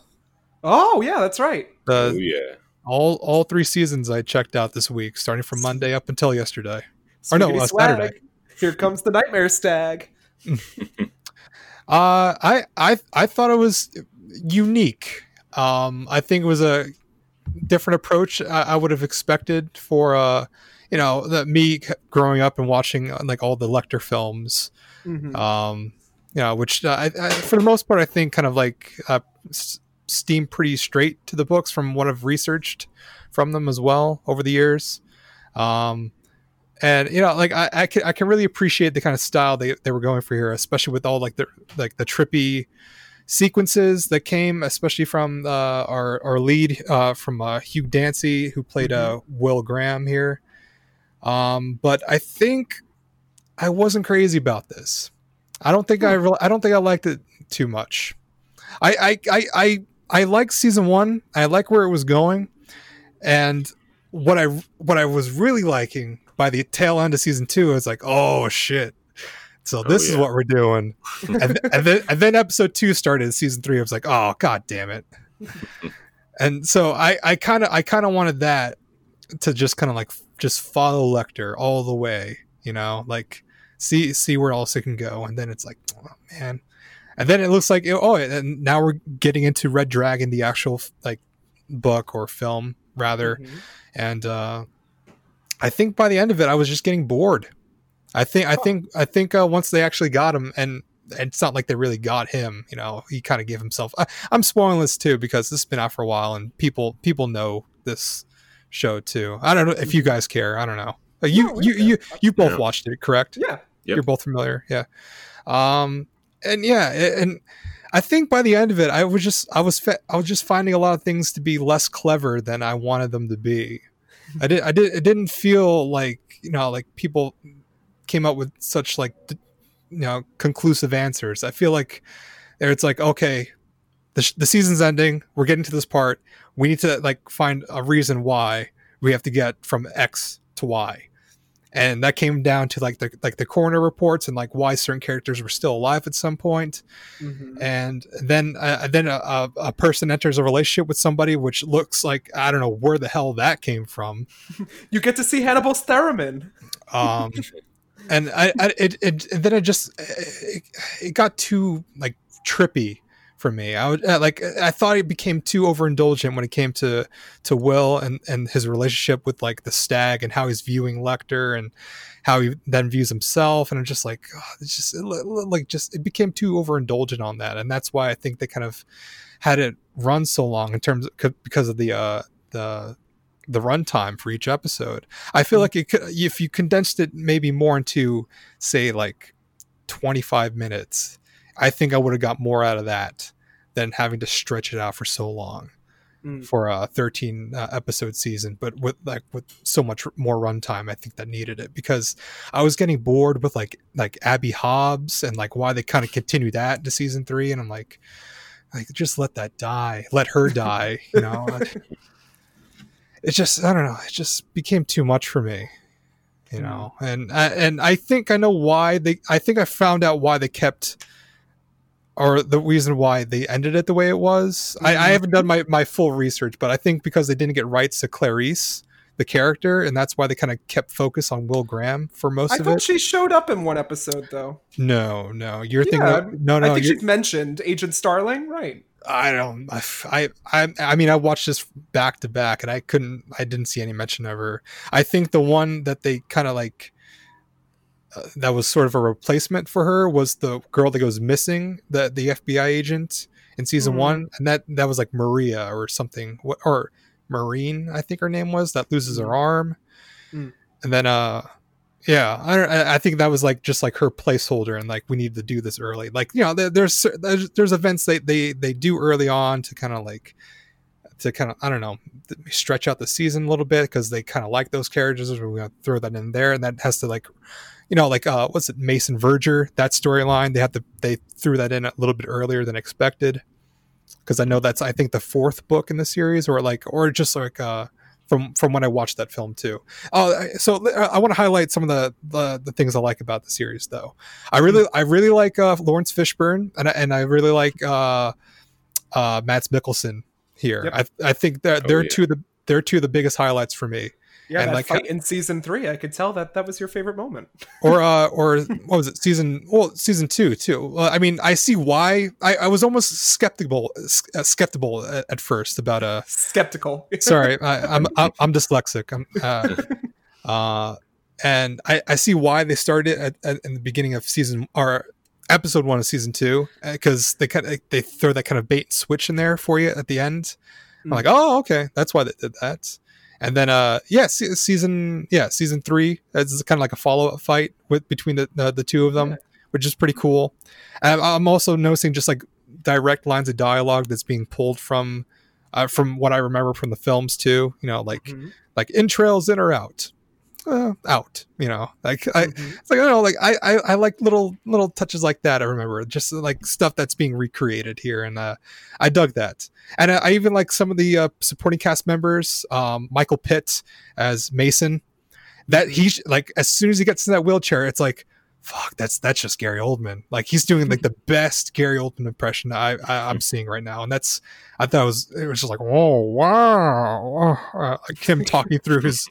Oh yeah, that's right. oh yeah. all all three seasons I checked out this week, starting from Monday up until yesterday. Or no, uh. Saturday. Here comes the nightmare stag. Uh, I I I thought it was unique. Um, I think it was a different approach I, I would have expected for uh, you know, the, me growing up and watching uh, like all the Lecter films. Mhm. um you know which uh, I, I, for the most part i think kind of like uh, s- steam pretty straight to the books from what i've researched from them as well over the years um and you know like i i can, I can really appreciate the kind of style they, they were going for here especially with all like the like the trippy sequences that came especially from uh, our our lead uh, from uh, hugh dancy who played uh, will graham here um but i think I wasn't crazy about this. I don't think I Hmm. really, I don't think I liked it too much. I I I I, I like season one. I like where it was going, and what I what I was really liking by the tail end of season two it's like, oh shit. So this is yeah. what we're doing, and, and then and then episode two started. Season three, I was like, oh god damn it. and so I I kind of I kind of wanted that to just kind of like just follow Lecter all the way, you know, like see see where else it can go, and then it's like, oh man. and then it looks like oh, and now we're getting into Red Dragon, the actual like book or film rather, Mhm. and uh, I think by the end of it, I was just getting bored. I think I think I think uh, once they actually got him, and it's not like they really got him. You know, he kind of gave himself. I, I'm spoiling this too because this has been out for a while, and people people know this show too. I don't know if you guys care. I don't know. Uh, You No, we you you you both Yeah. watched it, correct? Yeah. Yep. You're both familiar, yeah. Um, and yeah, and I think by the end of it, I was just I was fa- I was just finding a lot of things to be less clever than I wanted them to be. I did I did it didn't feel like you know like people came up with such like you know conclusive answers. I feel like it's like okay, the sh- the season's ending. We're getting to this part. We need to like find a reason why we have to get from X to Y and that came down to like the like the coroner reports and like why certain characters were still alive at some point Mhm. and then uh, then a, a, person enters a relationship with somebody which looks like i don't know where the hell that came from You get to see Hannibal Theremin. um and i, I it, it and then it just it, it got too like trippy for me. I would uh, like i thought it became too overindulgent when it came to to will and and his relationship with like the stag and how he's viewing lecter and how he then views himself. And i'm just like oh, it's just it, li- li- like just it became too overindulgent on that. And that's why i think they kind of had it run so long in terms of because of the uh the the runtime for each episode. I feel like it could if you condensed it maybe more into say like 25 minutes i think i would have got more out of that than having to stretch it out for so long Mm. for a 13 uh, episode season but with like with so much more runtime i think that needed it because i was getting bored with like like abby hobbs and like why they kind of continue that to season three and i'm like like just let that die. Let her die you know? It just i don't know it just became too much for me you know? And I- and i think i know why they i think i found out why they kept or the reason why they ended it the way it was I, I mm-hmm. haven't done my, my full research but i think because they didn't get rights to clarice the character and that's why they kind of kept focus on will graham for most I of it. I thought she showed up in one episode though. no no you're Yeah, thinking no no I think she's mentioned Agent Starling, right? I don't. I, I I mean, I watched this back to back, and I couldn't. I didn't see any mention of her. I think the one that they kind of like uh, that was sort of a replacement for her was the girl that goes missing, the the FBI agent in season Hmm. one, and that that was like Maria or something, What or Marine, I think her name was, that loses her Hmm. arm, Hmm. and then uh. Yeah, I, don't, I think that was like just like her placeholder, and like we need to do this early. Like you know, there, there's there's there's events they they they do early on to kind of like to kind of I don't know stretch out the season a little bit because they kind of like those characters. We're gonna throw that in there, and that has to like you know like uh what's it Mason Verger that storyline they have to they threw that in a little bit earlier than expected because I know that's I think the fourth book in the series or like or just like uh from from when I watched that film too. Oh, I- so uh, I want to highlight some of the, the the things I like about the series though. I really I really like uh, Laurence Fishburne and I, and I really like uh, uh, Mads Mikkelsen here. Yep. I I think that Oh, they're yeah. two of the they're two of the biggest highlights for me. Yeah, And that like fight in season three, I could tell that that was your favorite moment. Or uh or what was it season well season two too. Well, I mean I see why I, I was almost skeptical uh, skeptical at, at first about uh Skeptical. sorry I, I'm, I'm i'm dyslexic i'm uh, uh and i i see why they started at, at in the beginning of season or episode one of season two because they kind of they throw that kind of bait and switch in there for you at the end i'm Mm. like oh okay that's why they did that and then uh yeah se- season yeah season three is kind of like a follow-up fight with between the the, the two of them Yeah. which is pretty cool and i'm also noticing just like direct lines of dialogue that's being pulled from uh, from what I remember from the films too. You know, like Mhm. like entrails in or out, uh, out. You know, like I, Mhm. it's like I don't know, like I, I I like little little touches like that. I remember just like stuff that's being recreated here, and uh, I dug that. And I, I even like some of the uh, supporting cast members, um, Michael Pitt as Mason. That he's like as soon as he gets in that wheelchair, it's like. Fuck, that's that's just Gary Oldman. Like he's doing like the best Gary Oldman impression I, I I'm seeing right now, and that's I thought it was it was just like oh wow, uh, like him talking through his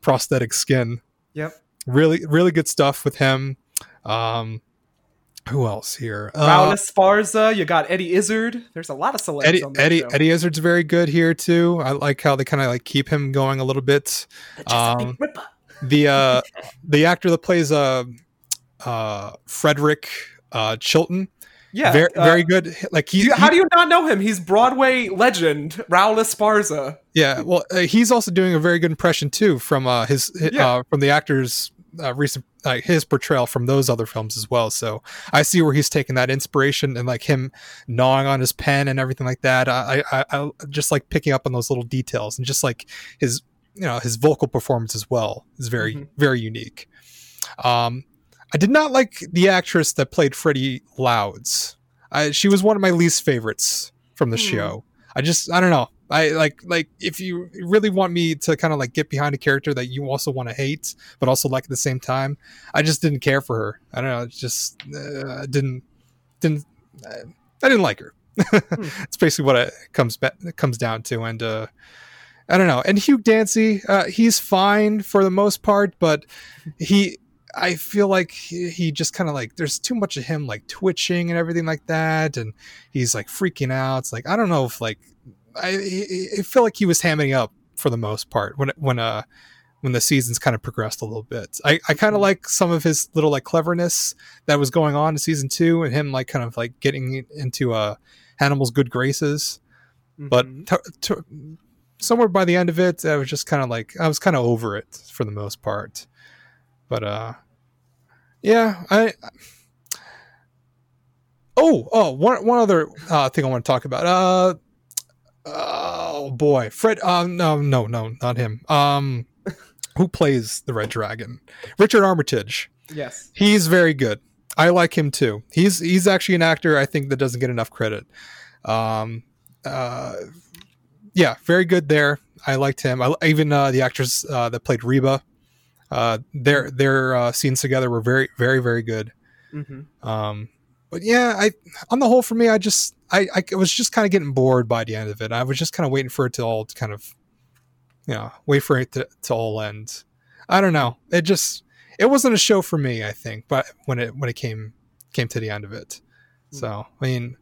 prosthetic skin Yep. really really good stuff with him um who else here? Raul Uh, Esparza, you got Eddie Izzard. There's a lot of celebs Eddie on Eddie show. Eddie Izzard's very good here too. I like how they kind of like keep him going a little bit. The um, The uh the actor that plays uh uh Frederick uh Chilton, Yeah, very uh, very good. Like he, you- how he- do you not know him? He's Broadway legend Raul Esparza. yeah. Well, uh, he's also doing a very good impression too from uh his hi- Yeah. uh from the actor's uh, recent uh, his portrayal from those other films as well. So I see where he's taking that inspiration and like him gnawing on his pen and everything like that. I I, I just like picking up on those little details and just like his you know his vocal performance as well is very Mhm. very unique. Um, I did not like the actress that played Freddie Lounds. I, she was one of my least favorites from the Hmm. show. I just I don't know. I like like if you really want me to kind of like get behind a character that you also want to hate but also like at the same time, I just didn't care for her. I don't know. Just uh, didn't didn't uh, I didn't like her. It's basically what it comes ba- it comes down to, and uh, I don't know. And Hugh Dancy, uh, he's fine for the most part, but he. I feel like he, he just kind of like there's too much of him like twitching and everything like that, and he's like freaking out. It's like I don't know if like I, I feel like he was hamming up for the most part when when uh when the seasons kind of progressed a little bit. I, I kind of like some of his little like cleverness that was going on in season two, and him like kind of like getting into uh Hannibal's good graces. But Mhm. t- t- somewhere by the end of it, I was just kind of like I was kind of over it for the most part. But uh, yeah, I. Oh, oh, one one other uh, thing I want to talk about. Uh, oh boy, Fred. Um, no, no, no, not him. Um, who plays the Red Dragon? Richard Armitage. yes. He's very good. I like him too. He's he's actually an actor I think that doesn't get enough credit. Um, uh, yeah, very good there. I liked him. I even uh, the actress uh, that played Reba. Uh, their their uh, scenes together were very very very good. hmm Um, but yeah, I on the whole for me, I just I, I was just kind of getting bored by the end of it. I was just kind of waiting for it to all to kind of, you know, wait for it to, to all end. I don't know. It just it wasn't a show for me. I think, but when it when it came came to the end of it, so I mean,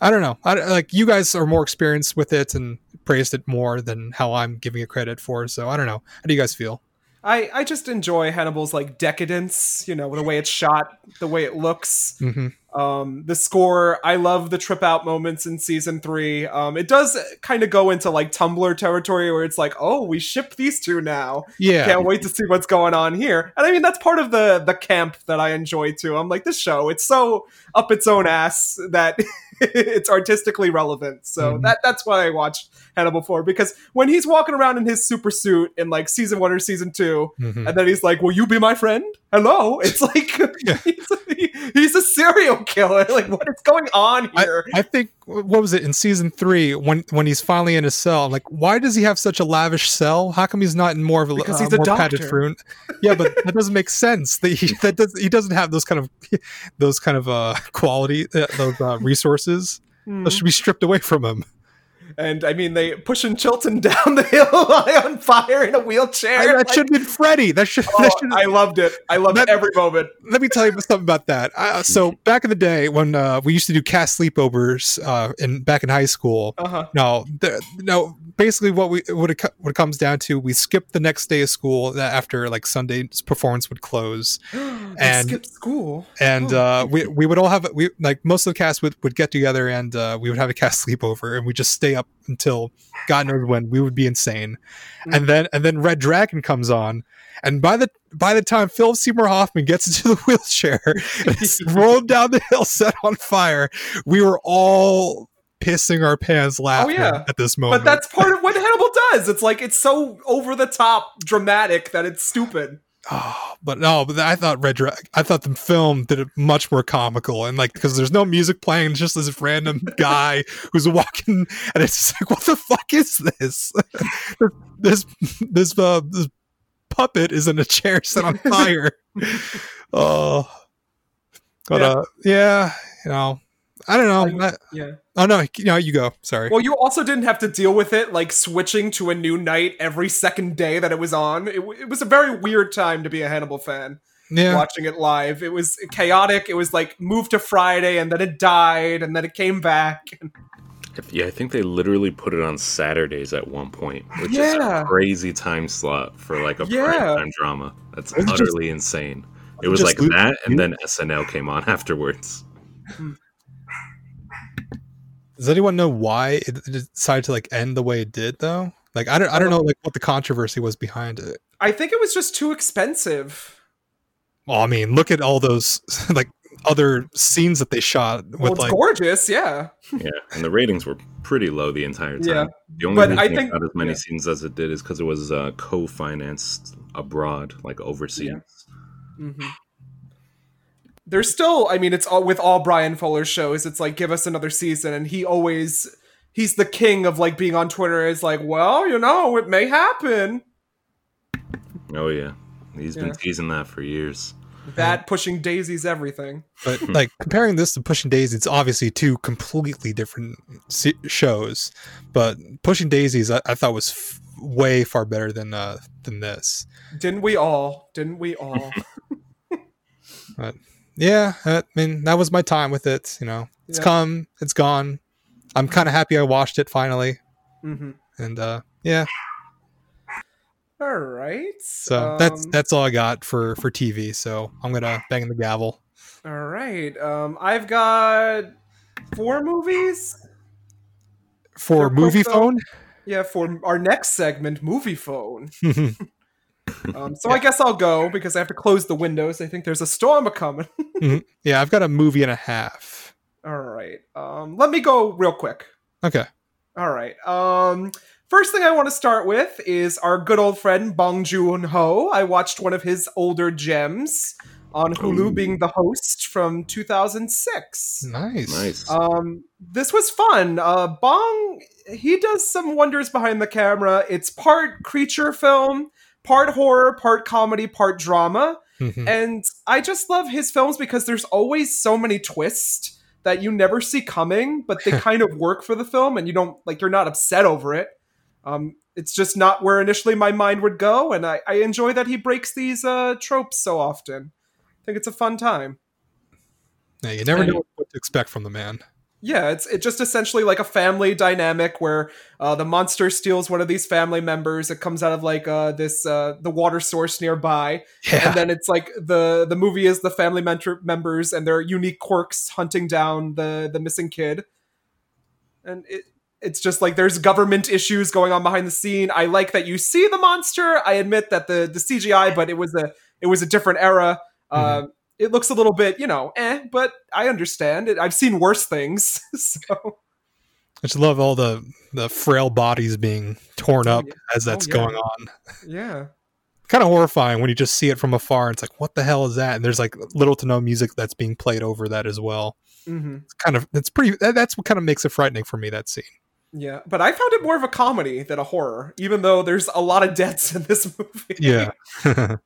I don't know. I like you guys are more experienced with it and praised it more than how I'm giving it credit for. So I don't know. How do you guys feel? I I just enjoy Hannibal's like decadence. You know, the way it's shot, the way it looks. hmm Um, the score, I love the trip out moments in season three. Um, it does kind of go into like Tumblr territory where it's like, oh, we ship these two now. Yeah. Can't wait to see what's going on here. And I mean, that's part of the the camp that I enjoy too. I'm like, this show, it's so up its own ass that it's artistically relevant. So Mhm. that that's why I watched Hannibal for because when he's walking around in his super suit in like season one or season two, Mhm. and then he's like, "Will you be my friend?" Hello. It's like Yeah. he's, a, he's a serial killer. Like, what is going on here? I think what was it in season three when when he's finally in his cell? I'm like, why does he have such a lavish cell? How come he's not in more of a Because uh, he's a more padded doctor. room? Yeah, but that doesn't make sense. That he, that does he doesn't have those kind of those kind of uh, quality uh, those uh, resources. Hmm. Those should be stripped away from him. and I mean, they pushing Chilton down the hill on fire in a wheelchair. I- that Like, should have been Freddy. That should. oh, that should I loved it. I loved That- every moment. let me tell you something about that. Uh, so back in the day when uh, we used to do cast sleepovers uh, in back in high school, Uh huh. no, the, no. Basically, what we what it, what it comes down to, we skipped the next day of school after like Sunday's performance would close, and skipped school. and Oh. uh, we we would all have we like most of the cast would, would get together and uh, we would have a cast sleepover and we just stay up until God knows when. We would be insane, and then and then Red Dragon comes on. And by the by the time Philip Seymour Hoffman gets into the wheelchair and it's rolled down the hill set on fire, we were all pissing our pants laughing yeah. at this moment. But that's part of what Hannibal does. It's like it's so over the top dramatic that it's stupid. Oh, but no, but I thought Red Dragon. I thought the film did it much more comical and like because there's no music playing, it's just this random guy who's walking, and it's just like, what the fuck is this? this this uh this puppet is in a chair set on fire. oh, but Yeah. uh, yeah, you know, I don't know. I- Yeah. oh no, you know, you go. Sorry. Well, you also didn't have to deal with it like switching to a new night every second day that it was on. It, it was a very weird time to be a Hannibal fan. Yeah. watching it live. It was chaotic. It was like moved to Friday and then it died and then it came back. Yeah, I think they literally put it on Saturdays at one point, which is a crazy time slot for like a Yeah. prime time drama. That's Was it just- utterly insane. It was like Luke- that, and then SNL came on afterwards. Hmm. Does anyone know why it it decided to like end the way it did though? Like I don't I don't know like what the controversy was behind it. I think it was just too expensive. Well, I mean, look at all those like other scenes that they shot with Well, it's like gorgeous, yeah. Yeah, and the ratings were pretty low the entire time. Yeah. The only But reason I it got as many yeah. scenes as it did is because it was uh, co-financed abroad, like overseas. hmm There's still, I mean, it's all with all Bryan Fuller shows. It's like give us another season, and he always he's the king of like being on Twitter. Is like, well, you know, it may happen. Oh yeah, he's Yeah. been teasing that for years. That pushing daisies, everything. but like comparing this to Pushing Daisies, it's obviously two completely different se- shows. But Pushing Daisies, I, I thought was f- way far better than uh than this. Didn't we all? Didn't we all? Yeah, I mean that was my time with it. You know, it's Yeah. come, it's gone. I'm kind of happy I watched it finally, hmm and uh yeah. All right. So that's um, that's all I got for for TV. So I'm gonna bang the gavel. all right. Um, I've got four movies. For For movie though- phone, Yeah, for our next segment, movie phone. Um, so I guess I'll go because I have to close the windows. I think there's a storm a coming. yeah, I've got a movie and a half. All right. Um, let me go real quick. Okay, All right. Um, first thing I want to start with is our good old friend Bong Joon Ho. I watched one of his older gems on Hulu, Ooh. being the host from 2006. nice. Nice. Um, this was fun. Uh, Bong, he does some wonders behind the camera. It's part creature film, part horror, part comedy, part drama. Mhm. And I just love his films because there's always so many twists that you never see coming, but they kind of work for the film and you don't like you're not upset over it. Um, it's just not where initially my mind would go, and I, I enjoy that he breaks these uh, tropes so often. I think it's a fun time. Yeah, you never Hey. know what to expect from the man. Yeah, it's it just essentially like a family dynamic where uh, the monster steals one of these family members. It comes out of like uh, this uh, the water source nearby, Yeah, and then it's like the the movie is the family mentor members and their unique quirks hunting down the the missing kid, and it it's just like there's government issues going on behind the scene. I like that you see the monster. I admit that the the CGI, but it was a it was a different era. Um, it looks a little bit, you know, eh, but I understand it. I've seen worse things, so I just love all the the frail bodies being torn Oh, up yeah. as that's yeah. going on. yeah. Kind of horrifying when you just see it from afar. And it's like, what the hell is that? And there's like little to no music that's being played over that as well. hmm It's kind of it's pretty. That, that's what kind of makes it frightening for me. That scene. Yeah, but I found it more of a comedy than a horror, even though there's a lot of deaths in this movie. Yeah.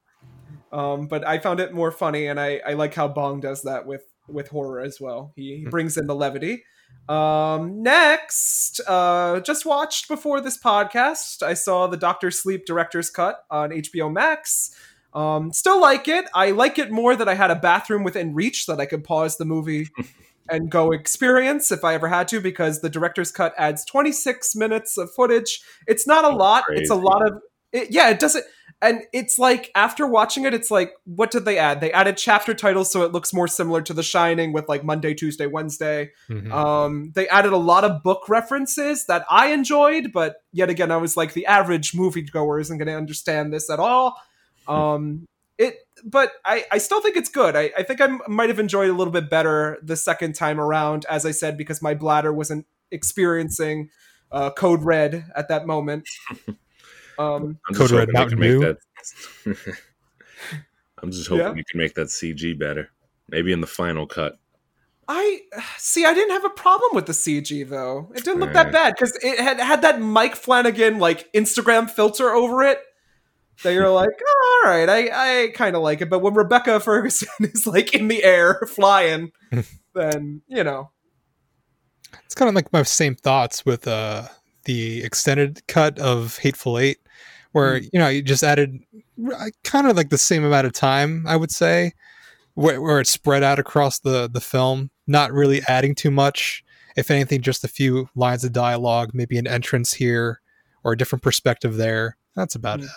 Um, but I found it more funny, and I, I like how Bong does that with with horror as well. He, he brings in the levity. Um, next, uh, just watched before this podcast. I saw the Doctor Sleep director's cut on HBO Max. Um, still like it. I like it more that I had a bathroom within reach that I could pause the movie and go experience if I ever had to, because the director's cut adds 26 minutes of footage. It's not a lot. It's a lot of it, yeah. It doesn't and it's like after watching it it's like what did they add? They added chapter titles so it looks more similar to the shining with like monday tuesday wednesday. Mhm. um they added a lot of book references that i enjoyed but yet again i was like the average moviegoer isn't going to understand this at all. Um it but i i still think it's good. I, I think i might have enjoyed it a little bit better the second time around as i said because my bladder wasn't experiencing uh, code red at that moment um I'm Code just Red hoping Mountain Dew. that. I'm just hoping Yeah. you can make that CG better. Maybe in the final cut. I see. I didn't have a problem with the CG though. It didn't look that bad because it had had that Mike Flanagan like Instagram filter over it. That you're like, oh, all right, I I kind of like it. But when Rebecca Ferguson is like in the air flying, then you know, it's kind of like my same thoughts with uh the extended cut of Hateful Eight, where Mm. you know you just added kind of like the same amount of time, I would say, where, where it's spread out across the the film, not really adding too much. If anything, just a few lines of dialogue, maybe an entrance here or a different perspective there. That's about Mm. it.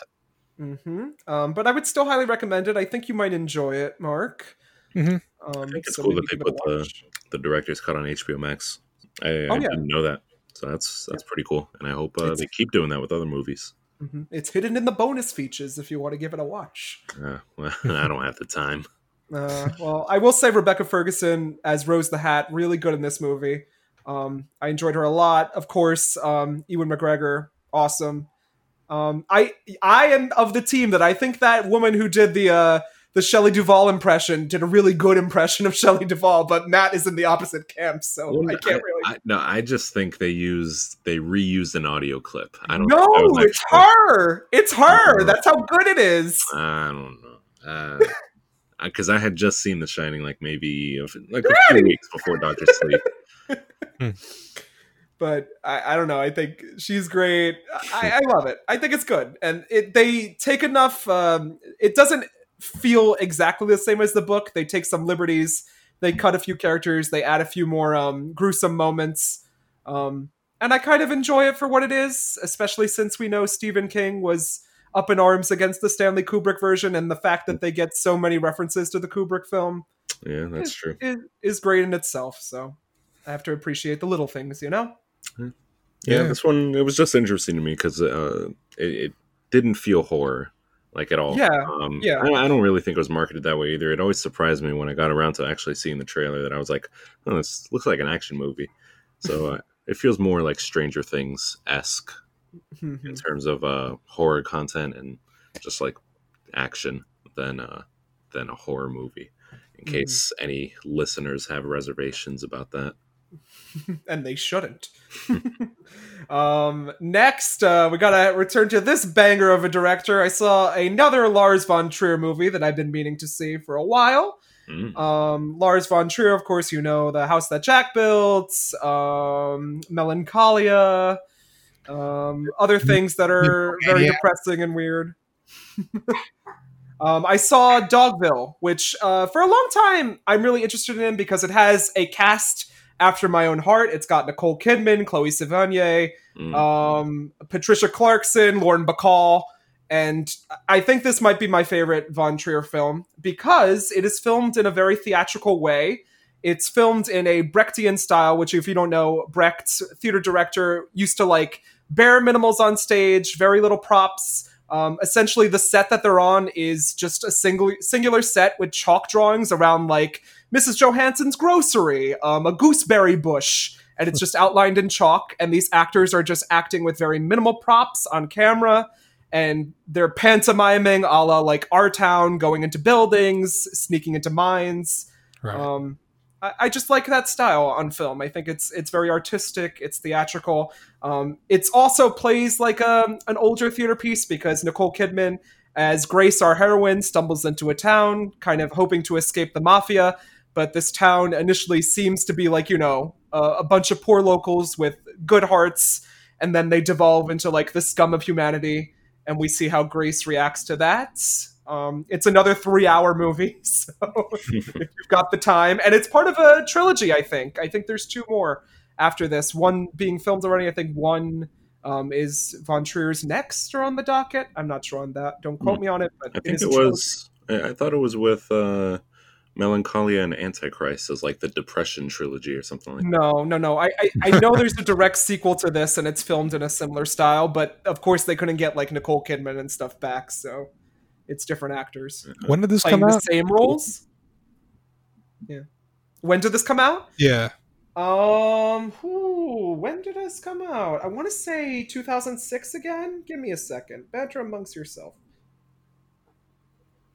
hmm Um, but I would still highly recommend it. I think you might enjoy it, Mark. Mhm. Um, I think it's so cool that they give it a put the- The director's cut on HBO Max. I, Oh, I yeah. didn't know that, so that's that's pretty cool, and I hope uh, they keep doing that with other movies. Mhm. It's hidden in the bonus features if you want to give it a watch. Uh, well, I don't have the time. Uh, well, I will say Rebecca Ferguson as Rose the Hat really good in this movie. Um, I enjoyed her a lot. Of course, um, Ewan McGregor, awesome. Um, I I am of the team that I think that woman who did the uh, the Shelley Duvall impression did a really good impression of Shelley Duvall, but Matt is in the opposite camp, so Well, I can't really. I, no, I just think they use they reused an audio clip. I don't. no, that it's actually- her. It's her. That's how good it is. I don't know. Because I had just seen The Shining, like maybe like a few weeks before Doctor Sleep. but I, I don't know. I think she's great. I, I love it. I think it's good, and it they take enough. Um, it doesn't feel exactly the same as the book. They take some liberties. They cut a few characters. They add a few more um, gruesome moments, um, and I kind of enjoy it for what it is. Especially since we know Stephen King was up in arms against the Stanley Kubrick version, and the fact that they get so many references to the Kubrick film Yeah, that's true. is, is great in itself. So I have to appreciate the little things, you know. Yeah, Yeah. this one it was just interesting to me because uh, it, it didn't feel horror like at all. Yeah, um, yeah. I, I don't really think it was marketed that way either. It always surprised me when I got around to actually seeing the trailer that I was like, "Oh, this looks like an action movie." So uh, it feels more like Stranger Things esque Mm-hmm. in terms of uh, horror content and just like action than uh, than a horror movie. In Mhm. case any listeners have reservations about that. and they shouldn't. um, next, uh, we gotta return to this banger of a director. I saw another Lars von Trier movie that I've been meaning to see for a while. Mm. Um, Lars von Trier, of course, you know the house that Jack built, um, Melancholia, um, other things that are very Maniac. depressing and weird. um, I saw Dogville, which uh, for a long time I'm really interested in because it has a cast after my own heart. It's got Nicole Kidman, Chloe Sevigny, Mm. um, Patricia Clarkson, Lauren Bacall, and I think this might be my favorite Von Trier film because it is filmed in a very theatrical way. It's filmed in a Brechtian style, which, if you don't know, Brecht, theater director, used to like bare minimals on stage, very little props. Um, essentially, the set that they're on is just a single singular set with chalk drawings around like Mrs. Johansson's grocery, um, a gooseberry bush, and it's just outlined in chalk. And these actors are just acting with very minimal props on camera, and they're pantomiming a la like Our Town, going into buildings, sneaking into mines. Right. Um, I, I just like that style on film. I think it's it's very artistic. It's theatrical. Um, it's also plays like a, an older theater piece because Nicole Kidman, as Grace, our heroine, stumbles into a town, kind of hoping to escape the mafia. But this town initially seems to be like you know a, a bunch of poor locals with good hearts, and then they devolve into like the scum of humanity. And we see how Grace reacts to that. Um, it's another three-hour movie, so if you've got the time. And it's part of a trilogy, I think. I think there's two more after this. One being filmed already. I think one um, is Von Trier's next or on the docket. I'm not sure on that. Don't quote me on it, but I think is it was. I I thought it was with uh, Melancholia and Antichrist as like the Depression trilogy or something like. that. No, no, no. I, I, I know there's a direct sequel to this, and it's filmed in a similar style. But of course, they couldn't get like Nicole Kidman and stuff back, so it's different actors when did this playing come the out? same roles. Yeah. When did this come out? Yeah. Um, whew, when did this come out? I want to say 2006 again. Give me a second. Banter amongst yourself.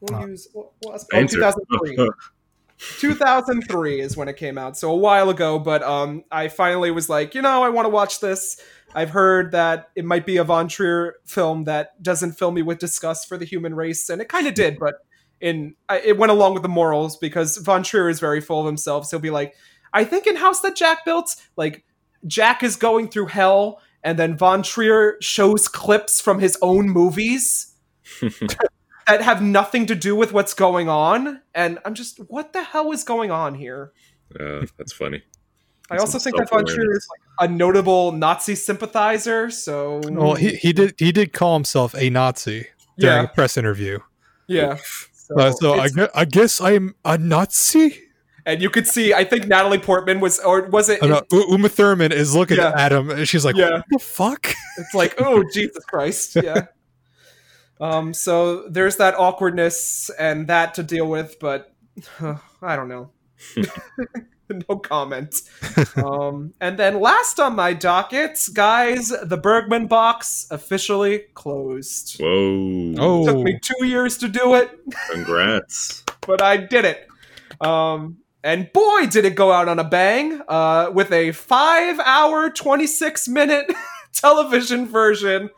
We'll Uh, use. We'll, we'll oh, 2003. 2003 is when it came out, so a while ago. But um, I finally was like, you know, I want to watch this. I've heard that it might be a Von Trier film that doesn't fill me with disgust for the human race, and it kind of did. But in I, it went along with the morals because Von Trier is very full of himself. So he'll be like, I think in House That Jack Built, like Jack is going through hell and then Von Trier shows clips from his own movies that have nothing to do with what's going on, and I'm just, what the hell is going on here? Uh, that's funny. I also think that Von Trier is like a notable Nazi sympathizer. So Well, he, he did he did call himself a Nazi during yeah, a press interview. yeah. So, Uh, so I, it's- I guess I'm a Nazi. and you could see, I think Natalie Portman was, or was it? No, Uma Thurman is looking Yeah. at him, and she's like, Yeah. "What the fuck?" It's like, oh Jesus Christ, yeah. Um, so there's that awkwardness and that to deal with, but I don't know. no comment. um, and then last on my docket, guys, the Bergman box officially closed. Whoa! Oh, Took me two years to do it, congrats! but I did it. Um, and boy, did it go out on a bang uh, with a five hour, 26 minute television version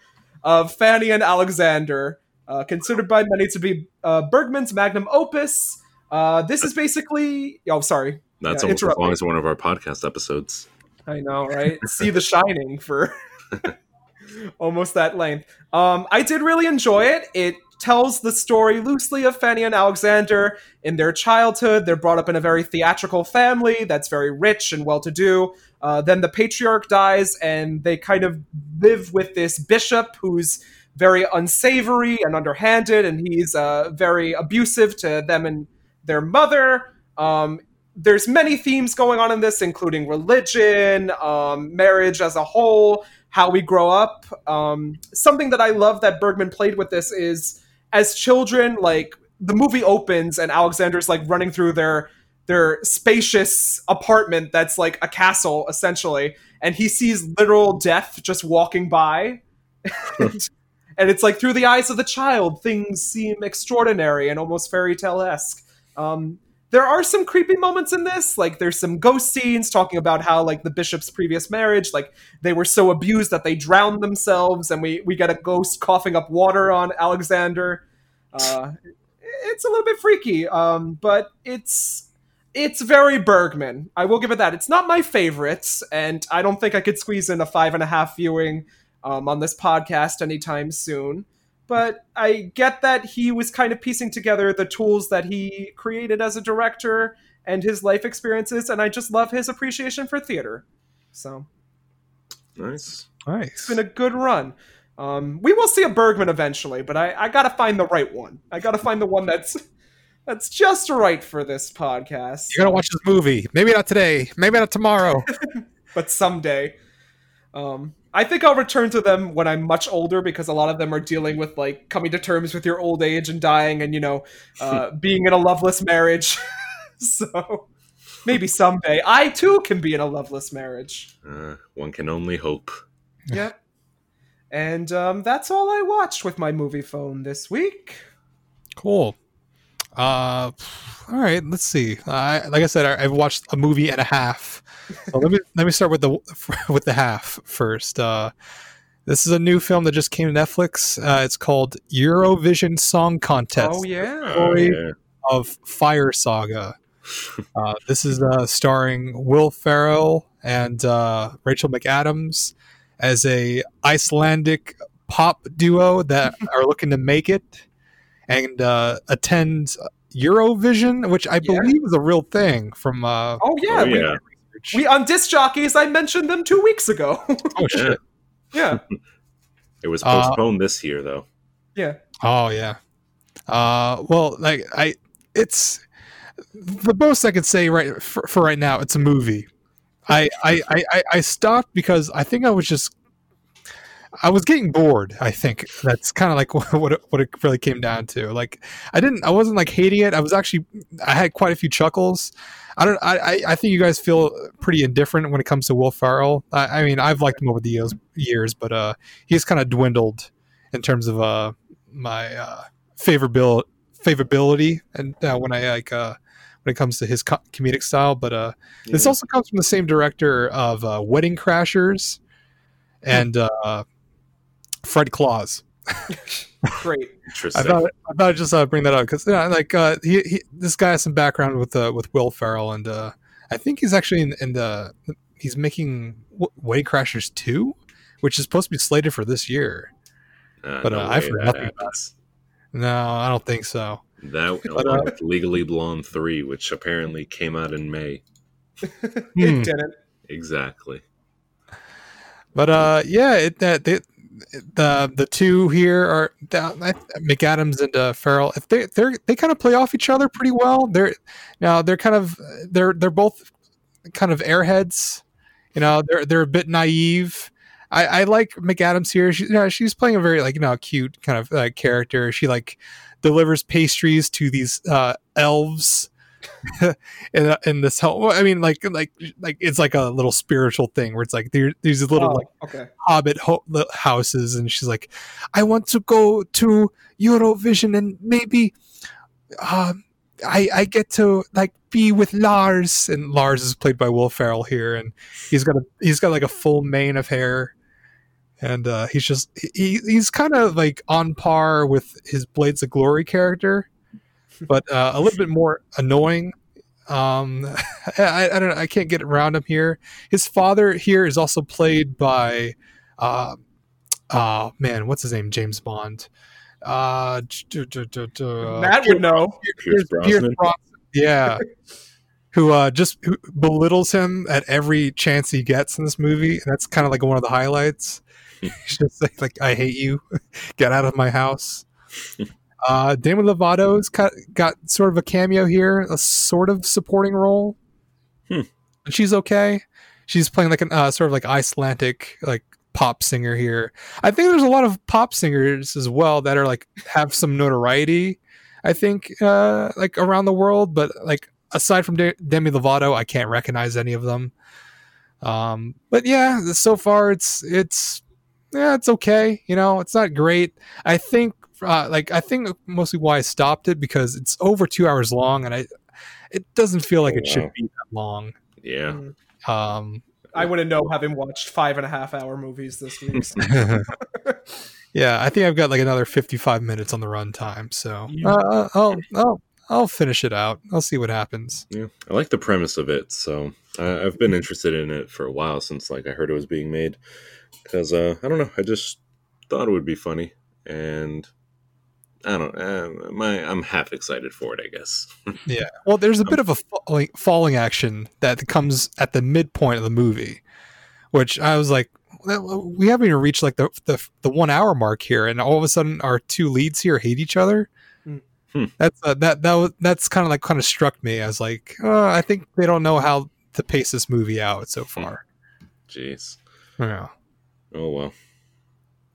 of Fanny and Alexander, uh, considered by many to be uh, Bergman's magnum opus. Uh, this is basically. Oh, sorry. That's Yeah, almost as long as one of our podcast episodes. I know, right? See The Shining for almost that length. Um, I did really enjoy it. It tells the story loosely of Fanny and Alexander in their childhood. They're brought up in a very theatrical family that's very rich and well to do. Uh, then the patriarch dies, and they kind of live with this bishop who's very unsavory and underhanded, and he's uh, very abusive to them and their mother. Um, there's many themes going on in this, including religion, um, marriage as a whole, how we grow up. Um, something that I love that Bergman played with this is as children, like the movie opens and Alexander's like running through their their spacious apartment that's like a castle essentially, and he sees literal death just walking by. and it's like through the eyes of the child, things seem extraordinary and almost fairy tale esque. Um, there are some creepy moments in this like there's some ghost scenes talking about how like the bishop's previous marriage like they were so abused that they drowned themselves and we we get a ghost coughing up water on alexander uh it's a little bit freaky um but it's it's very bergman i will give it that it's not my favorites and i don't think i could squeeze in a five and a half viewing um, on this podcast anytime soon but I get that he was kind of piecing together the tools that he created as a director and his life experiences, and I just love his appreciation for theater. So Nice. nice. it's been a good run. Um, we will see a Bergman eventually, but I, I gotta find the right one. I gotta find the one that's that's just right for this podcast. You're gonna watch this movie. Maybe not today. Maybe not tomorrow. but someday. Um, I think I'll return to them when I'm much older because a lot of them are dealing with like coming to terms with your old age and dying, and you know, uh, being in a loveless marriage. so maybe someday I too can be in a loveless marriage. Uh, one can only hope. Yep. And um, that's all I watched with my movie phone this week. cool. Uh, all right. Let's see. Uh, like I said, I, I've watched a movie and a half. So let me let me start with the with the half first. Uh, this is a new film that just came to Netflix. Uh, it's called Eurovision Song Contest. Oh yeah. Story yeah. of Fire Saga. Uh, this is uh, starring Will Ferrell and uh, Rachel McAdams as a Icelandic pop duo that are looking to make it and uh, attend Eurovision, which I Yeah. believe is a real thing. From uh, Oh yeah. Oh, we, yeah. we on disc jockeys. I mentioned them two weeks ago. oh Yeah. shit! yeah. It was Uh, postponed this year, though. Yeah. Oh yeah. Uh, well, like I, it's the most I could say right for, for right now. It's a movie. I, I, I, I- I stopped because I think I was just I was getting bored. I think that's kind of like what it, what it really came down to. Like I didn't I wasn't like hating it. I was actually I had quite a few chuckles. I don't I I, think you guys feel pretty indifferent when it comes to Will Ferrell. I, I mean I've liked him over the years, years but uh he's kind of dwindled in terms of uh my uh favorability favorability and uh, when I like uh when it comes to his co- comedic style but uh this also comes from the same director of uh, Wedding Crashers and uh, Fred Claus. Great. I thought I thought I'd just uh, bring that up because like uh, he, he this guy has some background with uh, with Will Ferrell and uh, I think he's actually in, in the he's making W- Wedding Crashers two which is supposed to be slated for this year. Uh, But, no uh, I've way heard that nothing about happens. No, I don't think so. That But, uh, with Legally Blonde three, which apparently came out in May. it Hmm. didn't. Exactly. But uh, yeah, it that they, the the two here are McAdams and uh, Ferrell. If they they they kind of play off each other pretty well. They're now they're kind of they're they're both kind of airheads. You know, they're they're a bit naive. I, I like McAdams here. She, you know, she's playing a very like you know cute kind of uh, character. She like delivers pastries to these uh, elves. in, in this hell, I mean, like, like, like it's like a little spiritual thing where it's like there, there's little Oh, like okay. hobbit ho- houses and she's like i want to go to eurovision and maybe um i i get to like be with lars. And lars is played by will ferrell here and he's got a he's got like a full mane of hair. And uh he's just he, he's kind of like on par with his blades of glory character but uh, a little bit more annoying um I, I don't know i can't get around him here his father here is also played by uh uh man what's his name james bond uh d- d- d- d- uh, Matt would know. Pierce Brosnan. Brosnan. yeah who uh just who belittles him at every chance he gets in this movie and that's kind of like one of the highlights he's just like, like i hate you get out of my house uh demi lovato's got, got sort of a cameo here a sort of supporting role. Hmm. and she's okay. She's playing like an uh, sort of like icelandic like pop singer here. I think there's a lot of pop singers as well that are like have some notoriety i think uh like around the world. But like aside from De- demi lovato i can't recognize any of them. Um but yeah so far it's it's yeah it's okay you know? It's not great. I think uh, like i think mostly why i stopped it because it's over two hours long and i it doesn't feel like Oh, it should be that long Yeah. Mm. um I wouldn't know having watched five and a half hour movies this week. so- yeah, I think I've got like another 55 minutes on the runtime, so Yeah. uh, I'll I'll I'll finish it out. I'll see what happens. Yeah. I like the premise of it, so I, I've been interested in it for a while since like I heard it was being made. Because uh, I don't know, I just thought it would be funny, and I don't. Uh, my I'm half excited for it, I guess. Yeah. Well, there's a bit of a falling, falling action that comes at the midpoint of the movie, which I was like, we haven't even reached like the the, the one hour mark here, and all of a sudden our two leads here hate each other. Hmm. Hmm. That's uh, that that was that's kind of like kind of struck me. I was like, oh, I think they don't know how to pace this movie out so far. Jeez. Yeah. Oh well.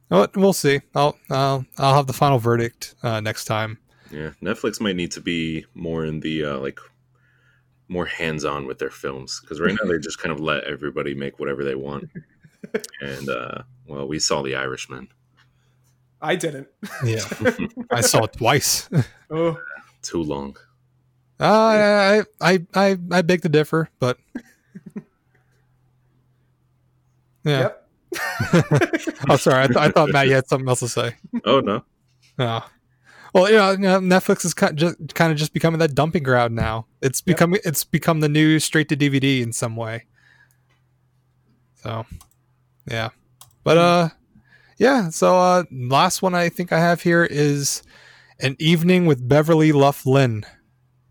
Well, we'll see. I'll I'll I'll have the final verdict uh, next time. Yeah, Netflix might need to be more in the uh, like more hands-on with their films because right now they just kind of let everybody make whatever they want. And uh, well, we saw The Irishman. I didn't. Yeah, I saw it twice. uh, Oh, Too long. I, I I I beg to differ, but yeah. yep. Oh, sorry. I, th- I thought Matt you had something else to say. Oh no. Oh. Well, you know, you know, Netflix is kind just kind of just becoming that dumping ground now. It's Yep. becoming it's become the new straight to DVD in some way. So, yeah, but uh, yeah. So uh, last one I think I have here is an evening with Beverly Luff Linn.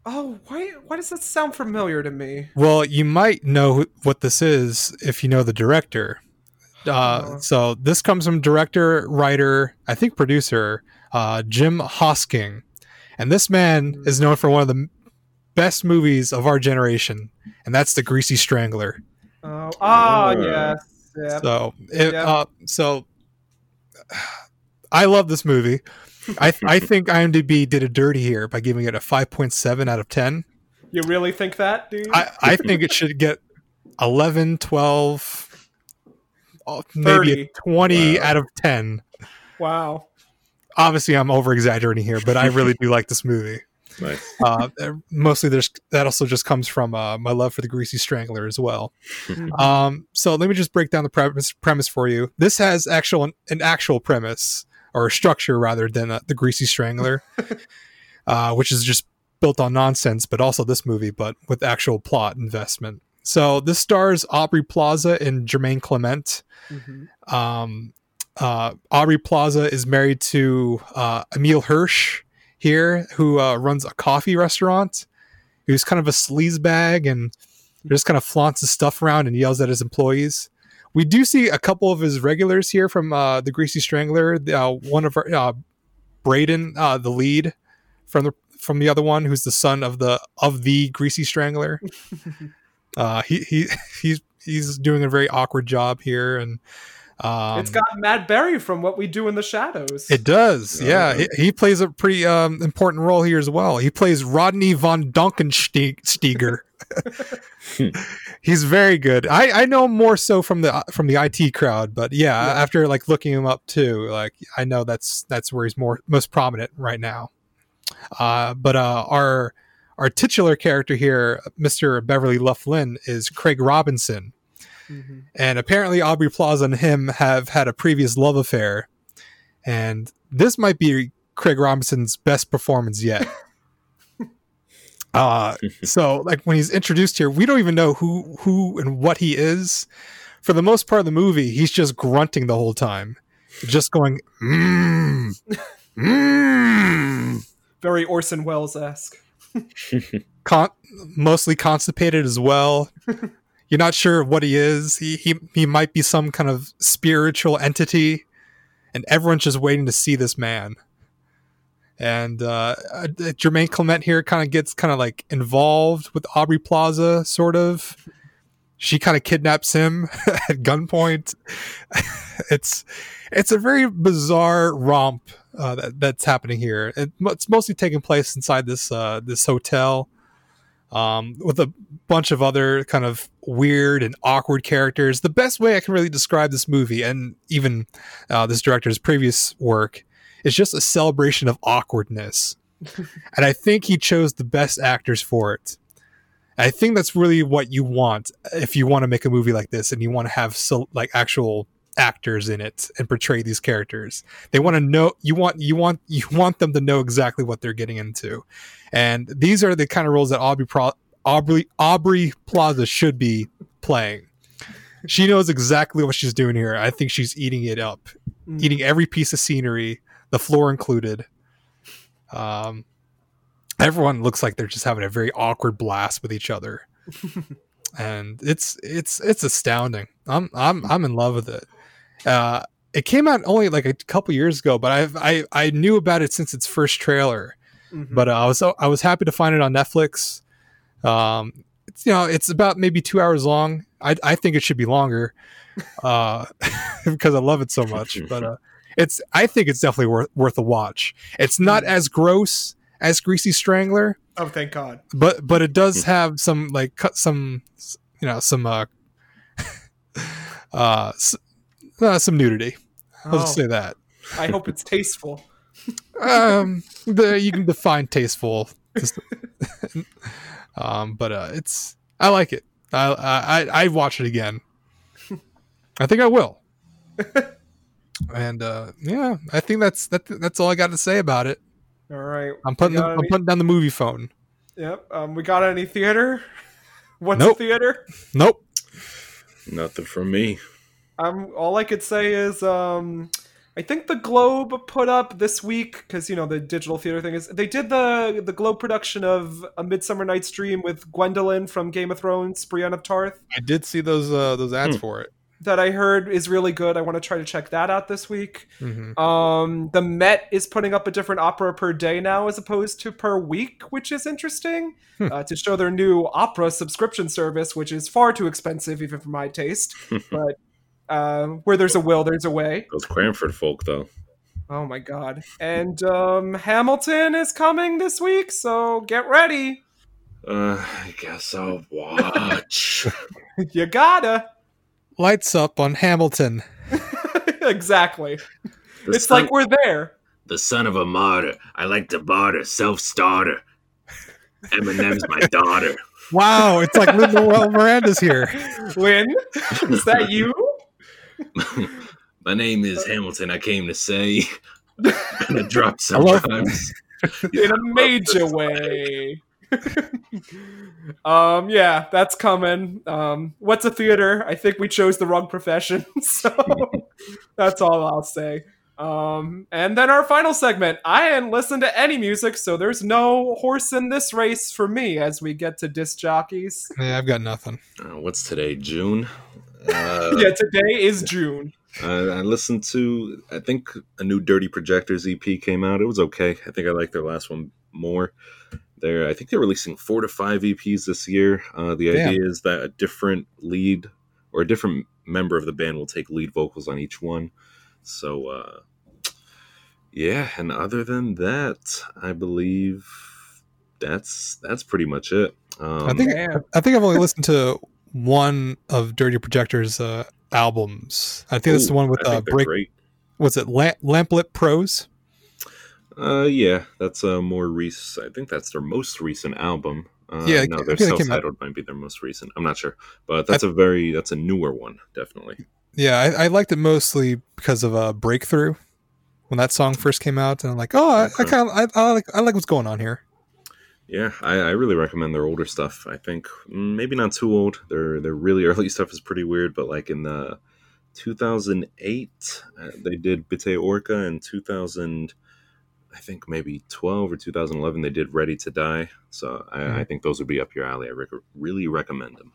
Oh, why? Why does that sound familiar to me? Well, you might know what this is if you know the director. Uh, Uh. so this comes from director, writer, I think producer, uh, Jim Hosking, and this man Hmm. is known for one of the best movies of our generation, and that's The Greasy Strangler. Oh, ah, Ah. yes. Yep. So, it, Yep. uh, so I love this movie. I I think IMDb did a dirty here by giving it a five point seven out of ten. You really think that, dude? I, I think it should get 11, 12, oh, maybe 20 Wow. out of 10. wow. Obviously, I'm over exaggerating here, but I really do like this movie. Nice. Uh, mostly, there's that also just comes from uh, my love for the Greasy Strangler as well. Mhm. Um, so let me just break down the premise premise for you. This has actual an actual premise or a structure rather than uh, the Greasy Strangler, uh, which is just built on nonsense. But also this movie, but with actual plot investment. So this stars Aubrey Plaza and Jermaine Clement. Mhm. Um, uh, Aubrey Plaza is married to uh, Emile Hirsch here, who uh, runs a coffee restaurant. Who's kind of a sleazebag and just kind of flaunts his stuff around and yells at his employees. We do see a couple of his regulars here from uh, the Greasy Strangler. Uh, one of our uh, Braden, uh, the lead from the from the other one, who's the son of the of the Greasy Strangler. uh, he he he's he's doing a very awkward job here, and um, it's got Matt Berry from What We Do in the Shadows. it does, Yeah. yeah. He, he plays a pretty um, important role here as well. He plays Rodney von Dunkensteiger. He's very good. I, I know him more so from the from the IT crowd, but yeah, Yeah. after like looking him up too, like I know that's that's where he's more most prominent right now. Uh, but uh, our our titular character here, Mr. Beverly Luff Linn, is Craig Robinson, Mhm. and apparently Aubrey Plaza and him have had a previous love affair, and this might be Craig Robinson's best performance yet. uh, so like when he's introduced here, we don't even know who who and what he is. For the most part of the movie, he's just grunting the whole time, just going mmm, mmm. Very Orson Welles esque. Con- mostly constipated as well. You're not sure what he is. He, he he might be some kind of spiritual entity, and everyone's just waiting to see this man. And uh, uh, Jermaine Clement here kind of gets kind of like involved with Aubrey Plaza, sort of. She kind of kidnaps him at gunpoint. it's it's a very bizarre romp uh, that, that's happening here. It, it's mostly taking place inside this uh, this hotel um, with a bunch of other kind of weird and awkward characters. The best way I can really describe this movie and even uh, this director's previous work is just a celebration of awkwardness. and I think he chose the best actors for it. I think that's really what you want if you want to make a movie like this and you want to have so like actual actors in it and portray these characters. They want to know you want you want you want them to know exactly what they're getting into. And these are the kind of roles that Aubrey Pro- Aubrey Aubrey Plaza should be playing. She knows exactly what she's doing here. I think she's eating it up, Mm. eating every piece of scenery, the floor included. Um, everyone looks like they're just having a very awkward blast with each other, and it's it's it's astounding. I'm I'm I'm in love with it. Uh, it came out only like a couple years ago, but I've I I knew about it since its first trailer Mhm. but uh, I was I was happy to find it on Netflix. Um, it's you know it's about maybe two hours long. I I think it should be longer, uh, because I love it so much. But uh, it's I think it's definitely worth worth a watch. It's not as gross as Greasy Strangler, oh, thank God. but but it does have some like cut some you know some uh uh, uh some nudity. I'll just Oh, say that. I hope it's tasteful. um the, you can define tasteful um but uh it's i like it i i i watch it again i think i will and uh yeah i think that's that, that's all i got to say about it All right. i'm putting We got i'm putting down the movie phone Yep. Um, we got any theater? What's Nope. a theater? nope Nothing from me. Um, all I could say is, um, I think the Globe put up this week because you know the digital theater thing is they did the the Globe production of A Midsummer Night's Dream with Gwendoline from Game of Thrones, Brienne of Tarth. i did see those uh those ads Hmm. for it That I heard is really good. I want to try to check that out this week. Mhm. Um, the Met is putting up a different opera per day now as opposed to per week, which is interesting Hmm. uh, to show their new opera subscription service, which is far too expensive even for my taste. but uh, where there's a will, there's a way. Those Cranford folk, though. Oh my god! And um, Hamilton is coming this week, so get ready. Uh, I guess I'll watch. you gotta. lights up on hamilton exactly. The it's son, like we're there. the son of a martyr. I like to barter, self-starter. Eminem's my daughter. wow it's like lin manuel miranda's here Lin, is that you? my name is Hamilton. I came to say. gonna drop I love- sometimes. In a major way. um, yeah, that's coming. Um, what's a theater? I think we chose the wrong profession, so that's all I'll say. Um, and then our final segment. I didn't listen to any music, so there's no horse in this race for me as we get to disc jockeys. Yeah, I've got nothing. Uh, what's today? June. Uh, yeah, today is June. Uh, I listened to. I think a new Dirty Projectors EP came out. It was okay. I think I like their last one more. They're. I think they're releasing four to five EPs this year. Uh, the Damn. idea is that a different lead or a different member of the band will take lead vocals on each one. So, uh, yeah. And other than that, I believe that's that's pretty much it. Um, I think Damn. I think I've only listened to one of Dirty Projector's uh, albums. I think that's the one with I uh, break. great. Was it Lamp, Lamplit Pros? Uh, yeah, that's a more recent. I think that's their most recent album. Uh, Yeah, no, I their think it came out- self-titled might be their most recent. I'm not sure, but that's a very that's a newer one, definitely. Yeah, I, I liked it mostly because of uh, Breakthrough when that song first came out, and I'm like, oh, I, I kind of I, I like I like what's going on here. Yeah, I, I really recommend their older stuff. I think mm, maybe not too old. Their their really early stuff is pretty weird, but like in the 2008, uh, they did Bitte Orca. In 2000, I think maybe 12 or 2011, they did Ready to Die. So I, Mhm. I think those would be up your alley. I rec- really recommend them.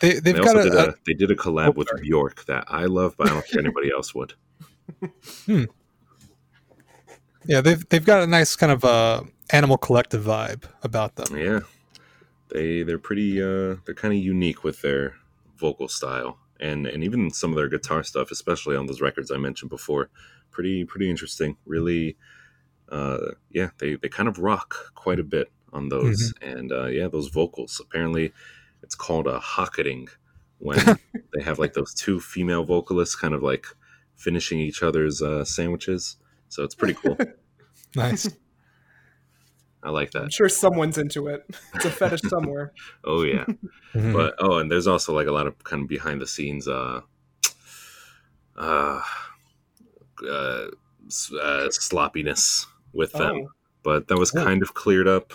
They they've they got also a, did a a, they did a collab Oh, with sorry. Bjork that I love, but I don't think anybody else would. Yeah they've they've got a nice kind of uh, animal collective vibe about them. Yeah, they they're pretty uh, they're kind of unique with their vocal style and and even some of their guitar stuff, especially on those records I mentioned before. Pretty pretty interesting. Really, uh, yeah, they they kind of rock quite a bit on those, and uh, yeah, those vocals. Apparently, it's called a hocketing when they have like those two female vocalists kind of like finishing each other's uh, sandwiches. So it's pretty cool. Nice. I like that. I'm that. sure someone's into it. It's a fetish somewhere. Oh yeah. Mhm. but oh and there's also like a lot of kind of behind the scenes uh uh, uh, uh sloppiness with them Oh. but that was Oh. kind of cleared up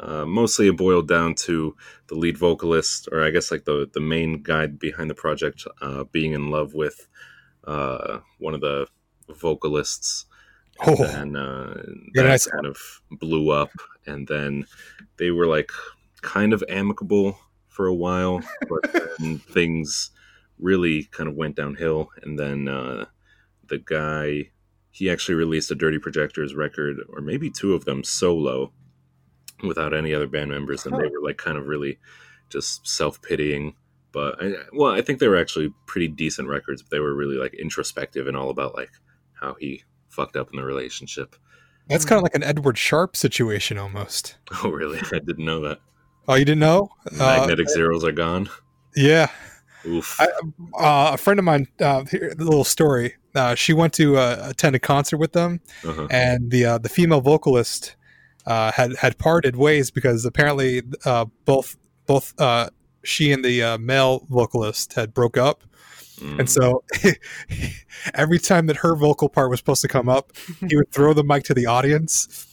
uh, mostly it boiled down to the lead vocalist or i guess like the the main guy behind the project uh being in love with uh one of the vocalists oh, and uh, Yeah, that nice. kind of blew up and then they were like kind of amicable for a while but then things really kind of went downhill and then uh, the guy he actually released a dirty projectors record or maybe two of them solo without any other band members and they were like kind of really just self-pitying but I, well i think they were actually pretty decent records but they were really like introspective and all about like how he fucked up in the relationship that's kind of like an Edward Sharpe situation almost. oh really i didn't know that Oh, you didn't know? Uh, magnetic zeros are gone yeah, oof I- uh, a friend of mine. Uh, here, the little story. Uh, she went to uh, attend a concert with them, uh-huh. and the uh, the female vocalist uh, had had parted ways because apparently uh, both both uh, she and the uh, male vocalist had broke up, Mm. and so every time that her vocal part was supposed to come up, he would throw the mic to the audience,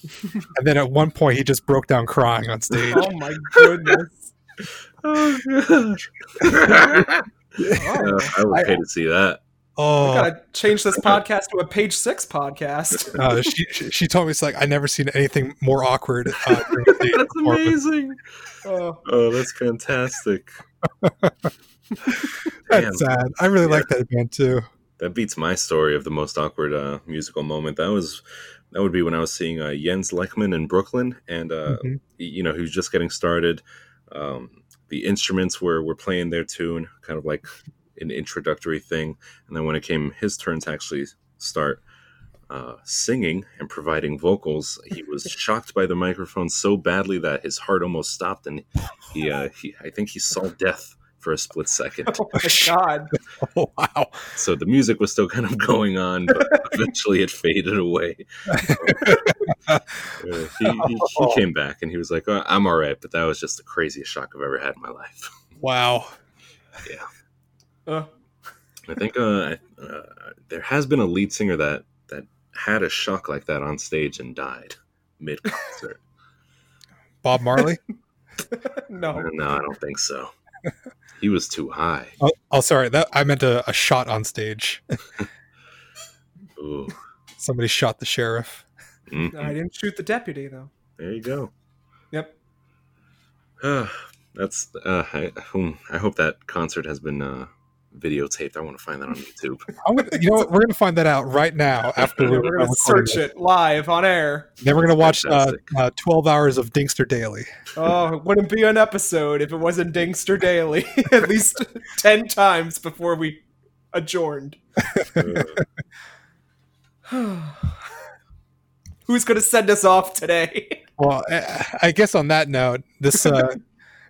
and then at one point he just broke down crying on stage. Oh my goodness. oh gosh Uh, Oh. i would I- to see that I Oh, gotta change this podcast to a page six podcast. uh, she, she she told me it's like I never seen anything more awkward. Uh, during a stage that's amazing Oh, oh that's fantastic That's sad. I really Yeah. like that band too. that beats my story of the most awkward uh, musical moment. That was that would be when I was seeing uh, Jens Lekman in Brooklyn, and uh, Mhm. you know he was just getting started. Um, the instruments were were playing their tune, kind of like an introductory thing, and then when it came his turn to actually start uh, singing and providing vocals, he was shocked by the microphone so badly that his heart almost stopped, and he, uh, he I think he saw death for a split second. oh my god. Oh wow! So the music was still kind of going on, but eventually it faded away. Uh, he, he, he came back and he was like, oh, "I'm all right," but that was just the craziest shock I've ever had in my life. Wow. Uh, I think uh, uh, there has been a lead singer that that had a shock like that on stage and died mid concert. Bob Marley. no. No, I don't think so. He was too high. Oh, oh sorry. That I meant a, a shot on stage. Ooh. Somebody shot the sheriff. Mhm. I didn't shoot the deputy though. There you go. Yep. That's. Uh, I, I hope that concert has been uh, videotaped. I want to find that on YouTube. I'm gonna, you know what? We're gonna find that out right now after we're, We're gonna search it live on air. Then we're gonna watch uh, uh, 12 hours of Dingster Daily. Oh, it wouldn't be an episode if it wasn't Dingster Daily at least ten times before we adjourned. Who's gonna send us off today? Well, I I guess on that note, this uh,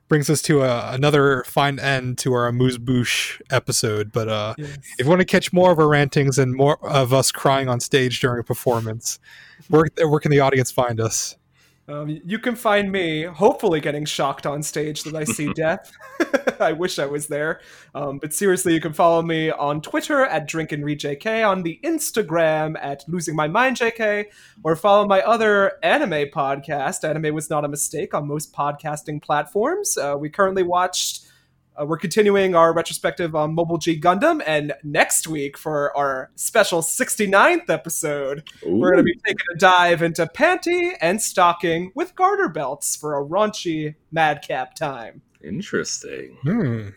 brings us to a, another fine end to our Amuse Bouche episode. But uh, if you want to catch more of our rantings and more of us crying on stage during a performance, where, where can the audience find us? Um, you can find me hopefully getting shocked on stage that I see death. I wish I was there. Um, but seriously, you can follow me on Twitter at DrinkAndReadJK, on the Instagram at Losing My Mind JK, or follow my other anime podcast, Anime Was Not a Mistake, on most podcasting platforms. Uh, we currently watched. Uh, we're continuing our retrospective on Mobile G Gundam, and next week for our special 69th episode, we're going to be taking a dive into panty and stocking with garter belts for a raunchy madcap time. interesting. Hmm.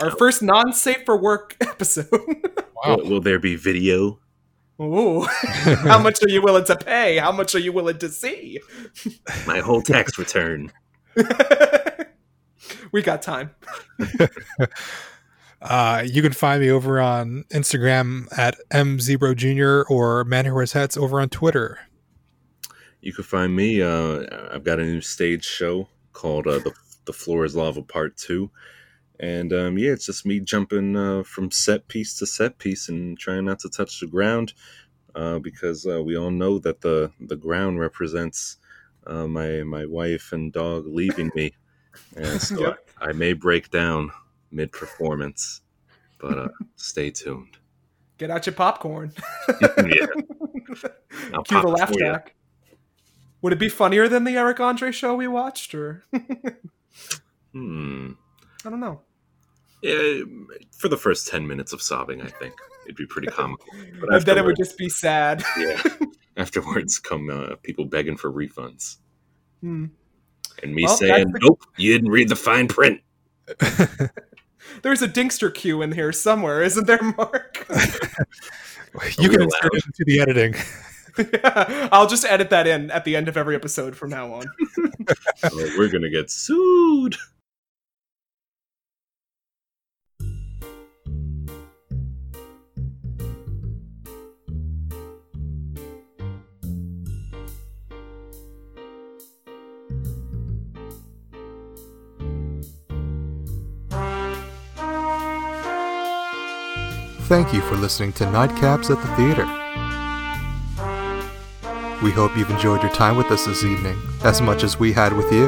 Our first non-safe for work episode. Wow. Will, will there be video? Ooh, how much are you willing to pay? How much are you willing to see? My whole tax return. we got time. Uh, you can find me over on Instagram at mzebro jr. or Man Who Wears Hats over on Twitter. You can find me. Uh, I've got a new stage show called uh, the the Floor Is Lava Part Two, and um, yeah, it's just me jumping uh, from set piece to set piece and trying not to touch the ground, uh, because uh, we all know that the the ground represents uh, my my wife and dog leaving me, and so Yep. I, I may break down mid performance, but uh, stay tuned. Get out your popcorn. yeah, I'll Cue the pop it laugh track. Would it be funnier than the Eric Andre show we watched, or Hmm. I don't know? Yeah, for the first ten minutes of sobbing, I think it'd be pretty comical. But And then it would just be sad. yeah. Afterwards, come uh, people begging for refunds, Hmm. And me Well, saying, the- "Nope, you didn't read the fine print." There's a Dingster cue in here somewhere, isn't there, Mark? you can insert it into the editing. I'll just edit that in at the end of every episode from now on. Oh, we're gonna get sued. Thank you for listening to Nightcaps at the Theater. We hope you've enjoyed your time with us this evening as much as we had with you.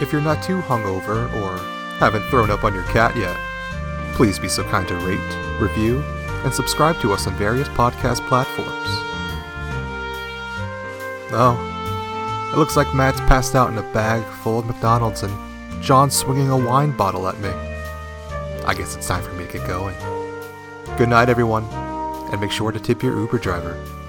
If you're not too hungover or haven't thrown up on your cat yet, please be so kind to rate, review, and subscribe to us on various podcast platforms. Oh, it looks like Matt's passed out in a bag full of McDonald's and John's swinging a wine bottle at me. I guess it's time for me to get going. Good night, everyone, and make sure to tip your Uber driver.